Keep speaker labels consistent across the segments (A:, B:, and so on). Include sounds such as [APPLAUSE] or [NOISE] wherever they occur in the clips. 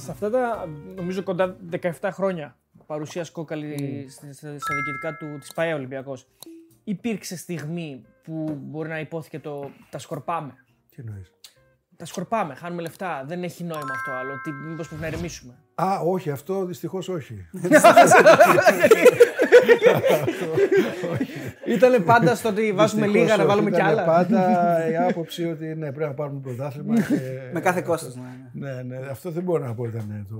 A: Σε αυτά τα νομίζω κοντά 17 χρόνια παρουσίας κόκαλη στα, στα διοικητικά του της ΠαΕ Ολυμπιακός υπήρξε στιγμή που μπορεί να υπόθηκε το τα σκορπάμε.
B: Τι εννοείς;
A: Τα σκορπάμε, χάνουμε λεφτά. Δεν έχει νόημα αυτό άλλο. Τι, μήπως πρέπει να ηρεμήσουμε.
B: Α, όχι, αυτό δυστυχώς όχι. [LAUGHS] [LAUGHS] [LAUGHS]
A: Ήταν πάντα στο ότι βάζουμε
B: Δυστυχώς
A: λίγα να
B: όχι.
A: βάλουμε κι
B: Ήταν
A: άλλα.
B: πάντα η άποψη ότι ναι, πρέπει να πάρουμε πρωτάθλημα. και-
C: Με κάθε κόστος. ναι, ναι.
B: Ναι, ναι, αυτό δεν μπορώ να πω ήταν το.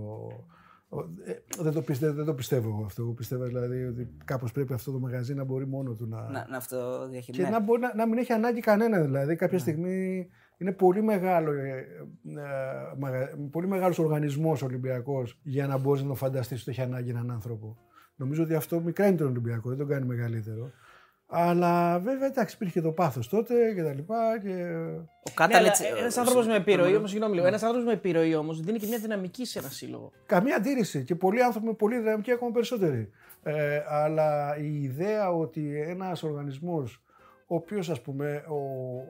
B: ο- ε, δεν, το πιστεύω, δεν το πιστεύω εγώ αυτό. Εγώ πιστεύω δηλαδή ότι κάπως πρέπει αυτό το μαγαζί να μπορεί μόνο του να.
C: Να, να αυτό
B: Και
C: διαχειριστεί.
B: να, μπορεί να, να μην έχει ανάγκη κανένα δηλαδή. Κάποια
C: Ναι.
B: στιγμή είναι πολύ, μεγάλο, ε, ε, μαγα- πολύ μεγάλος οργανισμός Ολυμπιακός για να μπορείς να το φανταστείς ότι έχει ανάγκη έναν άνθρωπο. Νομίζω ότι αυτό μικραίνει τον Ολυμπιακό, δεν τον κάνει μεγαλύτερο. Αλλά βέβαια εντάξει, υπήρχε το πάθος τότε και τα λοιπά. Και...
C: Ο
A: Ναι,
C: Κάτανετς...
A: ένας άνθρωπος με επιρροή, όμως, συγγνώμη λίγο. Ένας άνθρωπος με επιρροή όμως δίνει και μια δυναμική σε ένα σύλλογο.
B: Καμία αντίρρηση και πολλοί άνθρωποι με πολύ δυναμική ακόμα περισσότεροι. Ε, αλλά η ιδέα ότι ένας οργανισμός ο οποίος ας πούμε ο,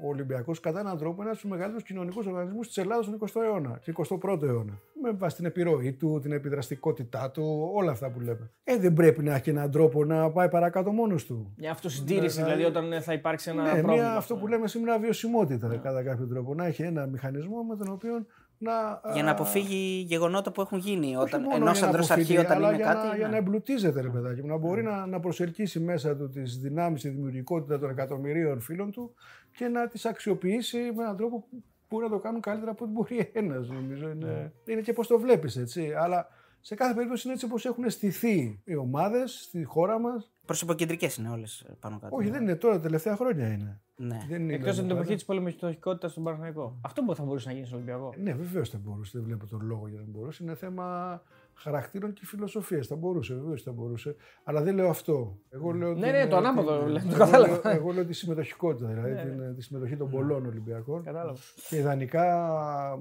B: ο Ολυμπιακός κατά έναν τρόπο είναι ένας από τους μεγαλύτερους κοινωνικούς οργανισμούς της Ελλάδας τον 20ο αιώνα και 21ο αιώνα. Με βάση την επιρροή του, την επιδραστικότητά του, όλα αυτά που λέμε. Ε, δεν πρέπει να έχει έναν τρόπο να πάει παρακάτω μόνος του.
A: Μια αυτοσυντήρηση
B: Ναι,
A: δηλαδή
B: δηλαδή,
A: όταν ε, θα υπάρξει ένα
B: ναι,
A: πρόβλημα.
B: μια, αυτό που λέμε σήμερα βιωσιμότητα κατά κάποιο τρόπο. Να έχει ένα μηχανισμό με τον οποίο να.
C: Για να
B: α,
C: αποφύγει γεγονότα που έχουν γίνει.
B: όχι
C: Όταν
B: μόνο
C: ενός
B: για να
C: ανδρός
B: αποφύγει,
C: αρχή, όταν
B: αλλά
C: είναι
B: για
C: κάτι.
B: Να, για
C: ναι.
B: να εμπλουτίζεται, ρε παιδάκι μου, να μπορεί να, να προσελκύσει μέσα του τις δυνάμεις, τη δημιουργικότητα των εκατομμυρίων φίλων του και να τις αξιοποιήσει με έναν τρόπο που μπορεί να το κάνουν καλύτερα από ό,τι μπορεί [LAUGHS] ένας, νομίζω. Είναι, είναι και πώς το βλέπεις, έτσι. Αλλά σε κάθε περίπτωση είναι έτσι όπως έχουν στηθεί οι ομάδες στη χώρα μας.
C: Προσωποκεντρικές είναι όλες πάνω κάτω.
B: Όχι, δεν είναι τώρα, τα τελευταία χρόνια είναι.
C: Ναι.
B: Δεν είναι
A: Εκτός από την
B: πάντα.
A: εποχή της πολεμικότητα στον Παναγενικό. Αυτό που θα μπορούσε να γίνει στον Ολυμπιακό.
B: Ναι, βεβαίως θα μπορούσε. Δεν βλέπω τον λόγο για να μπορούσε. Είναι θέμα χαρακτήρων και φιλοσοφίας. Θα μπορούσε, βεβαίως θα μπορούσε. Αλλά δεν λέω αυτό. Εγώ λέω
A: Ναι,
B: την-
A: ναι, το ανάποδο
B: την-
A: λέω, το
B: εγώ
A: κατάλαβα. Ναι,
B: λέω- Εγώ λέω τη συμμετοχικότητα, δηλαδή την, τη συμμετοχή των πολλών Ολυμπιακών.
A: Κατάλαβα.
B: Και ιδανικά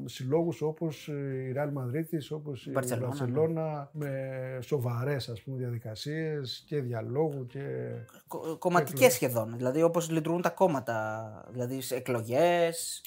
B: συλλόγους όπως η Real Madrid, όπως η
C: Μπαρτσελώνα,
B: Μπαρσελόνα, με σοβαρές διαδικασίες και διαλόγου και.
C: Κομματικές σχεδόν. Δηλαδή όπως λειτουργούν τα κόμματα. Δηλαδή σε εκλογές.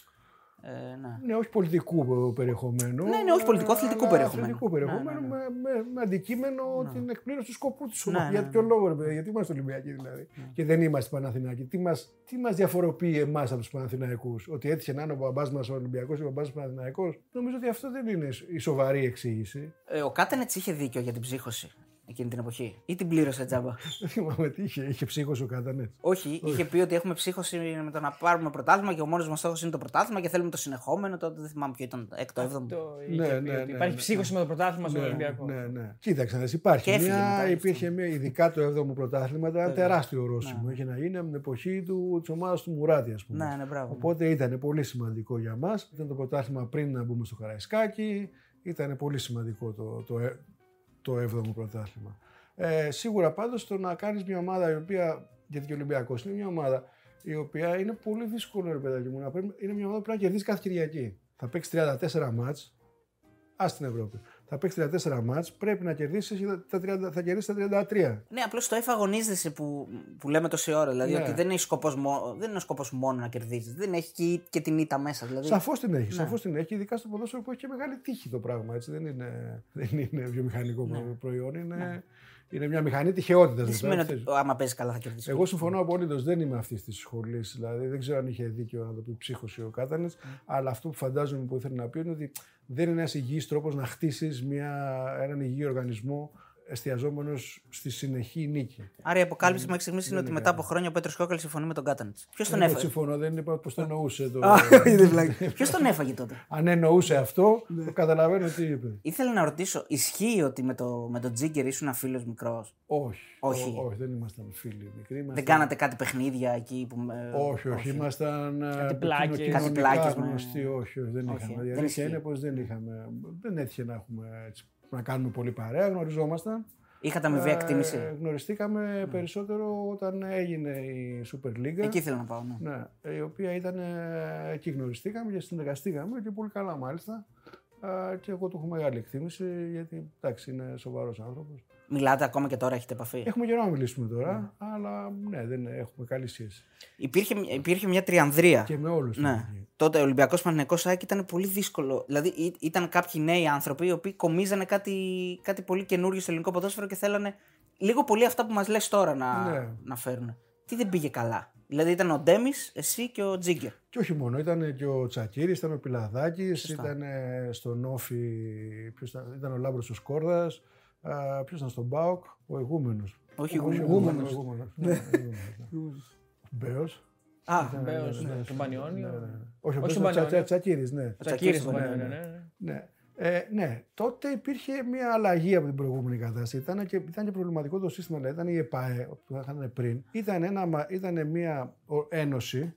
C: Ε, ναι.
B: Ναι, όχι πολιτικού περιεχομένου.
C: Ναι, ναι, όχι πολιτικού, αθλητικού
B: αλλά
C: περιεχομένου.
B: Αθλητικού περιεχομένου
C: Ναι, ναι, ναι.
B: Με, με, με αντικείμενο την εκπλήρωση του σκοπού τη
C: Ναι,
B: ομάδα.
C: ναι,
B: Για
C: ναι.
B: ποιο λόγο, ρε παιδιά, γιατί είμαστε Ολυμπιακοί δηλαδή. Και δεν είμαστε Παναθηναϊκοί. Τι μας τι μας διαφοροποιεί εμάς από τους Παναθηναϊκούς, Ότι έτυχε να είναι ο μπαμπάς μας ο Ολυμπιακός και ο μπαμπάς μας Παναθηναϊκός; Νομίζω ότι αυτό δεν είναι η σοβαρή εξήγηση.
C: Ε, ο Κάτανετ είχε δίκιο για την ψύχωση εκείνη την εποχή. Ή την πλήρωσε τζάμπα. [LAUGHS]
B: Δεν θυμάμαι τι είχε. Είχε ψύχος ο Κάτανετ.
C: Όχι, είχε πει ότι έχουμε ψύχωση με το να πάρουμε πρωτάθλημα και ο μόνος μας στόχος είναι το πρωτάθλημα και θέλουμε το συνεχόμενο. Τότε δεν θυμάμαι ποιο ήταν, έκτο, έβδομο.
A: Το
B: Ναι,
A: είχε πει
B: ναι,
A: ότι
B: ναι,
A: Υπάρχει
B: ναι,
A: ψύχωση με το πρωτάθλημα στον Ολυμπιακό.
B: Ναι, ναι. Κοίταξε, να δεις, υπάρχει.
C: Και έφυγε
B: μια,
C: μετά,
B: υπήρχε μια, ειδικά το 7ο πρωτάθλημα, ήταν ένα τεράστιο ορόσημο.
C: Ναι.
B: Είχε να γίνει από την εποχή του, της ομάδας του Μουράτη, ας πούμε.
C: Ναι, ναι, μπράβο.
B: Οπότε ήταν πολύ σημαντικό για μας. Ήταν το πρωτάθλημα πριν να μπούμε στο Καραϊσκάκι. Ήταν πολύ σημαντικό το, το, ε- το 7ο πρωτάθλημα. Ε, σίγουρα πάντως το να κάνεις μια ομάδα η οποία, γιατί και ο Ολυμπιακός είναι μια ομάδα η οποία είναι πολύ δύσκολο ρε παιδάκι μου, να πρέπει, είναι μια ομάδα που πρέπει να κερδίσει κάθε Κυριακή. Θα παίξεις 34 μάτς, ας στην Ευρώπη. Θα παίξει 34 μάτς, πρέπει να κερδίσεις τα 30, θα κερδίσεις τα 33.
C: Ναι, απλώς το F αγωνίζεσαι που, που λέμε τόση ώρα. Δηλαδή
B: Ναι.
C: ότι δεν, έχει σκοπός, μο- δεν είναι ο σκοπός μόνο να κερδίζεις. Δεν έχει και, και την ήττα μέσα. Δηλαδή,
B: Σαφώς την
C: Ναι.
B: έχει. Σαφώς την έχει, ειδικά στο ποδόσφαιρο που έχει και μεγάλη τύχη το πράγμα. Έτσι. Δεν, είναι, δεν είναι βιομηχανικό προϊόν. Είναι, είναι μια μηχανή τυχεότητας.
C: Ναι. δεν σημαίνει ότι άμα παίζει καλά θα κερδίσει.
B: Εγώ συμφωνώ απολύτως. Δεν είμαι αυτής της σχολής. Δηλαδή, δεν ξέρω αν είχε δίκιο να το πει ψύχωση ο Κάτανε.
C: Ναι.
B: Αλλά αυτό που φαντάζομαι που ήθελε να πει είναι ότι δεν είναι ένας υγιής τρόπος να χτίσεις έναν υγιή οργανισμό εστιαζόμενος στη συνεχή νίκη.
C: Άρα η αποκάλυψη μέχρι στιγμής είναι
B: δεν
C: ότι
B: είναι
C: μετά από χρόνια ο Πέτρος Κόκαλη συμφωνεί με τον Κάτανετ. Ποιος τον
B: Εγώ
C: έφαγε;
B: συμφωνώ, δεν είπα πώ το εννοούσε. Το...
C: Ποιος τον έφαγε τότε;
B: αν εννοούσε αυτό,
C: Ναι.
B: το καταλαβαίνω τι είπε.
C: Ήθελα να ρωτήσω, ισχύει ότι με, το, με τον Τζίγκερ ήσουν φίλο μικρός;
B: Όχι.
C: Όχι.
B: Ό, όχι, δεν ήμασταν φίλοι μικροί. Ήμασταν...
C: Δεν κάνατε κάτι παιχνίδια εκεί που. με-
B: Όχι, όχι, ήμασταν ε,
A: Κάτι πλάκες.
B: κοινωνικά
C: Κάτι πλάκες με-
B: γνωστοί. Όχι, όχι, δεν
C: Όχι,
B: είχαμε. Η
C: δεν
B: αλήθεια
C: ισχύει.
B: είναι πως δεν είχαμε. Δεν έτυχε να έχουμε έτσι, να κάνουμε πολύ παρέα, γνωριζόμασταν.
C: Είχατε αμοιβή
B: Ε,
C: εκτίμηση;
B: γνωριστήκαμε περισσότερο όταν έγινε η Super League.
C: Εκεί ήθελα να πάω. Ναι.
B: Ναι, η οποία ήταν. ε, Εκεί γνωριστήκαμε και συνεργαστήκαμε και πολύ καλά μάλιστα. Α, Και εγώ του έχω μεγάλη εκτίμηση γιατί εντάξει είναι σοβαρός άνθρωπος.
C: Μιλάτε ακόμα και τώρα, έχετε επαφή;
B: Έχουμε καιρό να μιλήσουμε τώρα, αλλά ναι, δεν έχουμε καλή σχέση.
C: Υπήρχε, υπήρχε μια τριανδρία.
B: Και με όλους.
C: Ναι. Τότε ο Ολυμπιακός Παναγενικό ΑΕΚ ήταν πολύ δύσκολο. Δηλαδή ή- ήταν κάποιοι νέοι άνθρωποι οι οποίοι κομίζανε κάτι, κάτι πολύ καινούριο στο ελληνικό ποδόσφαιρο και θέλανε λίγο πολύ αυτά που μας λες τώρα να,
B: Ναι.
C: να φέρουν. Τι δεν πήγε καλά; Δηλαδή ήταν ο Ντέμις, εσύ και ο Τζίγκερ.
B: Και όχι μόνο, ήταν και ο Τσακίρη, ήταν ο Πιλαδάκης, ήταν στον Όφη, ποιος ήταν, ήταν ο Λάμπρος ο Σκόρδας, ποιος ήταν στον Μπάουκ, ο Ηγούμενο.
C: Όχι,
B: ο
C: ηγούμενος.
B: Ηγούμενος. Ναι, Μπέος.
C: Α,
A: Μπέος, ναι, στον Πανιόνιο.
B: Όχι, ο
A: Όχι
B: Μπέος
A: στον
B: ήταν
A: Πανιόνιο.
B: Τσακίρη, ναι.
C: Ο
A: Τσακίρης
C: Τσακίρης,
A: στον
C: ναι,
A: Πανιόνιο,
B: ναι.
A: ναι, ναι.
B: Ναι. Ε, ναι, τότε υπήρχε μια αλλαγή από την προηγούμενη κατάσταση. Ήταν και, ήταν και προβληματικό το σύστημα, δηλαδή ήταν η ΕΠΑΕ που είχαν πριν. Ήταν, ένα, μα- ήταν μια ο- ένωση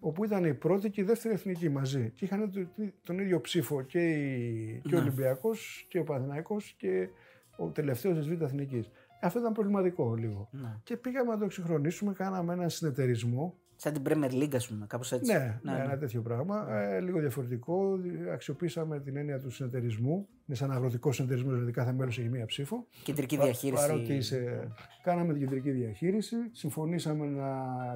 B: όπου ήταν η πρώτη και η δεύτερη εθνική μαζί. Και είχαν το- τον ίδιο ψήφο και, η, και ο
C: Ναι.
B: Ολυμπιακός και ο Παναθηναϊκός και ο τελευταίος της Β' Εθνικής. Αυτό ήταν προβληματικό λίγο.
C: Ναι.
B: Και πήγαμε να το εξυγχρονίσουμε, κάναμε έναν συνεταιρισμό
C: Σαν την Premier League, ας πούμε, κάπως έτσι.
B: ναι, ναι, ένα τέτοιο πράγμα. Ε, λίγο διαφορετικό. Αξιοποίησαμε την έννοια του συνεταιρισμού. Είναι σαν αγροτικός συνεταιρισμός, δηλαδή κάθε μέλος έχει μία ψήφο.
C: Κεντρική
B: Πα-
C: διαχείριση.
B: Παρότι είσαι... Κάναμε την κεντρική διαχείριση. Συμφωνήσαμε να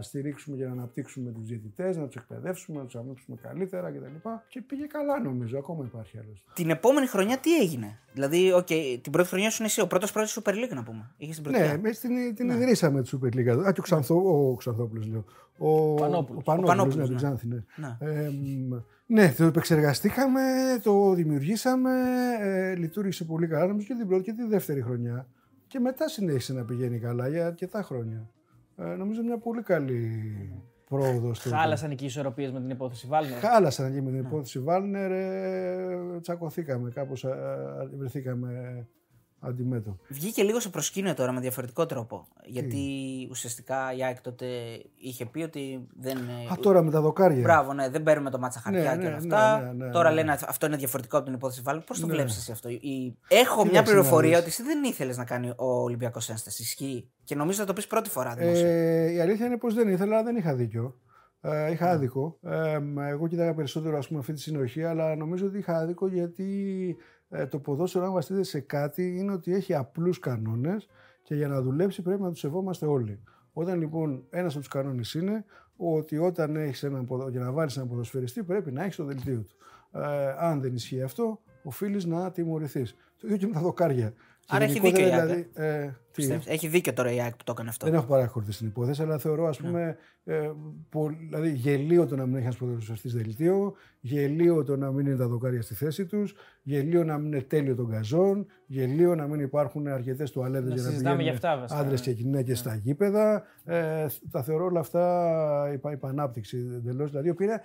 B: στηρίξουμε και να αναπτύξουμε τους διαιτητές, να τους εκπαιδεύσουμε, να τους αναπτύξουμε καλύτερα κτλ. Και πήγε καλά νομίζω. Ακόμα υπάρχει άλλωστε.
C: Την επόμενη χρονιά τι έγινε; Δηλαδή, οκ, την πρώτη χρονιά σου είναι εσύ, ο πρώτος πρώτος Super League να πούμε. Είχες την πρωτιά.
B: Ναι, μέσα την, την ιδρύσαμε τη Super League. Α, και ο, Ξανθό, ο Ξανθόπουλος λέω. Ο
A: Πανόπουλος.
B: Ο Πανόπουλος,
C: Ο Πανόπουλος,
B: ναι,
C: ναι.
B: την Ξάνθη, ναι.
C: Ναι.
B: Ε, μ, ναι, το επεξεργαστήκαμε, το δημιουργήσαμε, ε, λειτουργήσε πολύ καλά νομίζω και την πρώτη και τη δεύτερη χρονιά. Και μετά συνέχισε να πηγαίνει καλά για αρκετά χρόνια. Ε, νομίζω μια πολύ καλή πρόοδο. στο-
A: Χάλασαν εκεί οι ισορροπίες με την υπόθεση Βάλνερ.
B: Χάλασαν εκεί με την υπόθεση Βάλνερ, ε, τσακωθήκαμε κάπως, ε, ε, βρεθήκαμε αντιμέτωποι.
C: Βγήκε λίγο σε προσκήνιο τώρα με διαφορετικό τρόπο. Γιατί ουσιαστικά η ΑΕΚ τότε είχε πει ότι δεν. ε,
B: Α, τώρα με τα δοκάρια.
C: Μπράβο, ναι, δεν παίρνουμε το μάτσα χαρτιά
B: Ναι,
C: και
B: ναι,
C: όλα
B: ναι,
C: αυτά.
B: ναι, ναι,
C: Τώρα
B: ναι.
C: λένε αυτό είναι διαφορετικό από την υπόθεση Βάλνερ. Πώς το
B: Ναι.
C: βλέπεις εσύ αυτό; Η... Έχω μια
B: Κοίταξε
C: πληροφορία
B: να
C: ότι
B: δεις.
C: εσύ δεν ήθελες να κάνει ο Ολυμπιακός ένσταση. Ισχύει. Και νομίζω θα το πεις πρώτη φορά δημόσια.
B: Ε, η αλήθεια είναι πως δεν ήθελα, αλλά δεν είχα δίκιο. Ε, είχα άδικο. Ε, μ, εγώ κοίταγα περισσότερο ας πούμε, αυτή τη συνοχή, αλλά νομίζω ότι είχα άδικο γιατί ε, το ποδόσφαιρο, αν βασίζεται σε κάτι, είναι ότι έχει απλούς κανόνες και για να δουλέψει πρέπει να τους σεβόμαστε όλοι. Όταν λοιπόν ένας από τους κανόνες είναι ότι όταν έχεις έναν, ποδο- για να βάλεις έναν ποδοσφαιριστή πρέπει να έχεις το δελτίο του. Ε, αν δεν ισχύει αυτό, οφείλεις να τιμωρηθείς. Το ίδιο και με τα δοκάρια. Και
C: Άρα έχει
B: γενικότερα,
C: δίκιο η ΑΕΚ,
B: δηλαδή, ε, τι;
C: Πιστεύεις. Έχει δίκιο τώρα η ΑΕΚ που το έκανε αυτό.
B: Δεν έχω παρακολουθήσει την υπόθεση, αλλά θεωρώ ας πούμε, ε, πο- δηλαδή γελίο το να μην έχει ένας ποδοσφαιριστής δελτίο, γελίο το να μην είναι τα δοκάρια στη θέση τους, γελίο να μην είναι τέλειο των καζών, γελίο να μην υπάρχουν αρκετές τουαλέτες
A: Να
B: για να
A: συζητάμε
B: πηγαίνουν
A: γι' αυτά, βασικά,
B: άντρες
A: ναι.
B: και γυναίκες στα γήπεδα. Ε, τα θεωρώ όλα αυτά υπα, υπανάπτυξη εντελώς. Δηλαδή, η οποία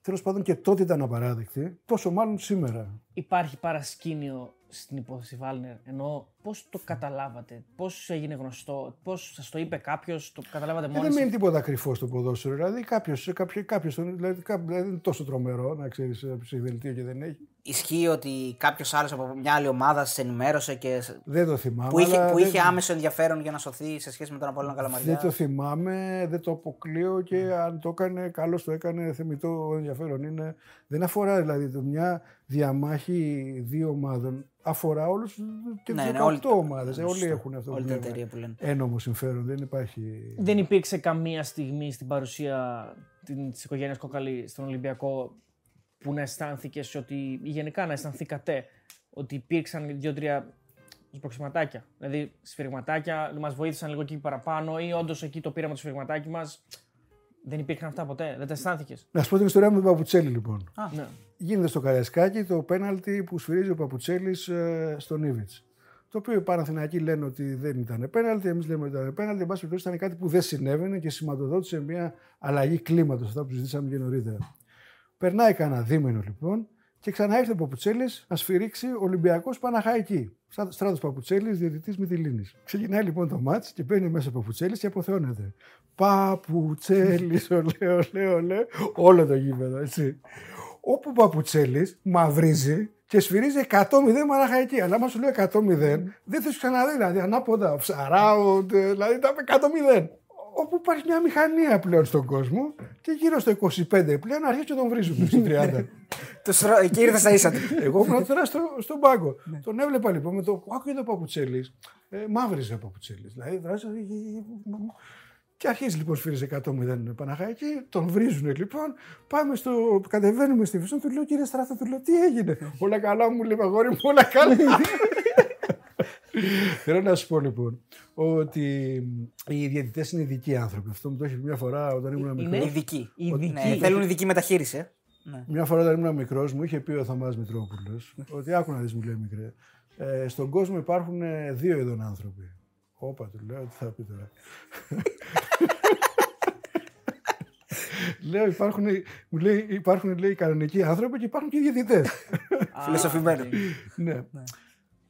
B: τέλος πάντων και τότε ήταν απαράδεκτη, πόσο μάλλον σήμερα.
A: Υπάρχει παρασκήνιο στην υπόθεση Βάλνερ. Εννοώ πώς το καταλάβατε, πώς έγινε γνωστό, πώς σας το είπε κάποιος, το καταλάβατε
B: Ε,
A: μόνοι
B: δεν
A: σας;
B: μένει τίποτα κρυφό στο ποδόσφαιρο. Δηλαδή, κάποιος κάποιος, κάποιος, δηλαδή, κάποιο, δηλαδή, δεν είναι τόσο τρομερό να ξέρεις ψυχδελτίο και δεν έχει.
C: Ισχύει ότι κάποιος άλλος από μια άλλη ομάδα σε ενημέρωσε και. σε-
B: Δεν το θυμάμαι.
C: που, είχε,
B: αλλά
C: που
B: δεν-
C: είχε άμεσο ενδιαφέρον για να σωθεί σε σχέση με τον Απόλλωνα Καλαμαριά.
B: Δεν το θυμάμαι, δεν το αποκλείω και αν το έκανε, καλώς το έκανε, θεμητό ενδιαφέρον είναι. Δεν αφορά δηλαδή το μια διαμάχη δύο ομάδων. Αφορά όλους και
C: Ναι,
B: τις
C: ναι,
B: 18
C: όλοι-
B: ομάδες.
C: Σωστό.
B: Όλοι έχουν αυτό
C: Όλη
B: που
C: την
B: λέμε.
C: εταιρεία που λένε.
B: Ένομο συμφέρον, δεν υπάρχει.
A: Δεν υπήρξε καμία στιγμή στην παρουσία της οικογένειας Κόκαλη στον Ολυμπιακό που να αισθάνθηκες ότι, ή γενικά να αισθανθήκατε ότι υπήρξαν δύο-τρία σπροξηματάκια. Δηλαδή σφυριγματάκια, μας βοήθησαν λίγο εκεί παραπάνω ή όντως εκεί το πήραμε το σφυριγματάκι μας. Δεν υπήρχαν αυτά ποτέ. Δεν τα αισθάνθηκες;
B: Να σου πω την ιστορία με τον Παπουτσέλη λοιπόν.
A: Ναι.
B: Γίνεται στο Καριασκάκι το πέναλτι που σφυρίζει ο Παπουτσέλης στον Ήβιτ. Το οποίο οι Παναθηναϊκοί λένε ότι δεν ήταν πέναλτι, εμείς λέμε ότι ήταν πέναλτι. Εν πάση περιπτώσει ήταν κάτι που δεν συνέβαινε και σηματοδότησε μια αλλαγή κλίματος, αυτά που συζητήσαμε και νωρίτερα. Περνάει κανένα δίμηνο λοιπόν και ξαναήρθε ο Παπουτσέλης να σφυρίξει Ολυμπιακός Παναχαϊκή. Στράτος Παπουτσέλης, διαιτητής Μυτιλίνη. Ξεκινάει λοιπόν το μάτς και μπαίνει μέσα ο Παπουτσέλης και αποθεώνεται. Παπουτσέλης, [LAUGHS] ολέ, ολέ, ολέ, όλο το γήπεδο, έτσι. Όπου ο Παπουτσέλης μαυρίζει και σφυρίζει 100-0 Παναχαϊκή. Αλλά άμα σου λέει 100-0, δεν θα σου ξαναδεί. Δηλαδή ανάποδα, ψαράουτ, δηλαδή τα είπε 100-0. Όπου υπάρχει μια μηχανία πλέον στον κόσμο και γύρω στο 25 πλέον αρχίζει και τον βρίζουν στο 30.
C: Το σρο... Εκεί ήρθε στα ίσα του.
B: Εγώ ήμουν τώρα στο, στον πάγκο. τον έβλεπα λοιπόν με το άκουγε το παπουτσέλη. Ε, μαύριζε ο παπουτσέλη. Δηλαδή, δράζει, και αρχίζει λοιπόν σφύριζε 100 0 Παναχαϊκή, τον βρίζουν λοιπόν. Πάμε στο. Κατεβαίνουμε στη Βυσσόν, του λέω κύριε Στράθο, του λέω τι έγινε. όλα καλά μου λέει αγόρι μου, όλα καλά. Θέλω να σου πω λοιπόν ότι οι διαιτητές είναι ειδικοί άνθρωποι. Αυτό μου το έχει πει μια φορά όταν ήμουν μικρός.
C: Είναι ειδικοί.
A: Ειδικοί.
C: Ναι, θέλουν ειδική μεταχείριση. ε. Ναι.
B: Μια φορά όταν ήμουν μικρός, μου είχε πει ο Θωμάς Μητρόπουλος ότι άκου να δεις, μου λέει μικρέ. Ε, στον κόσμο υπάρχουν ε, δύο ειδών άνθρωποι. Όπα, του λέω, τι θα πει τώρα. λέω, υπάρχουν, μου λέει, υπάρχουν λέει, κανονικοί άνθρωποι και υπάρχουν και οι διαιτητές.
C: Φιλοσοφημένο.
B: ναι.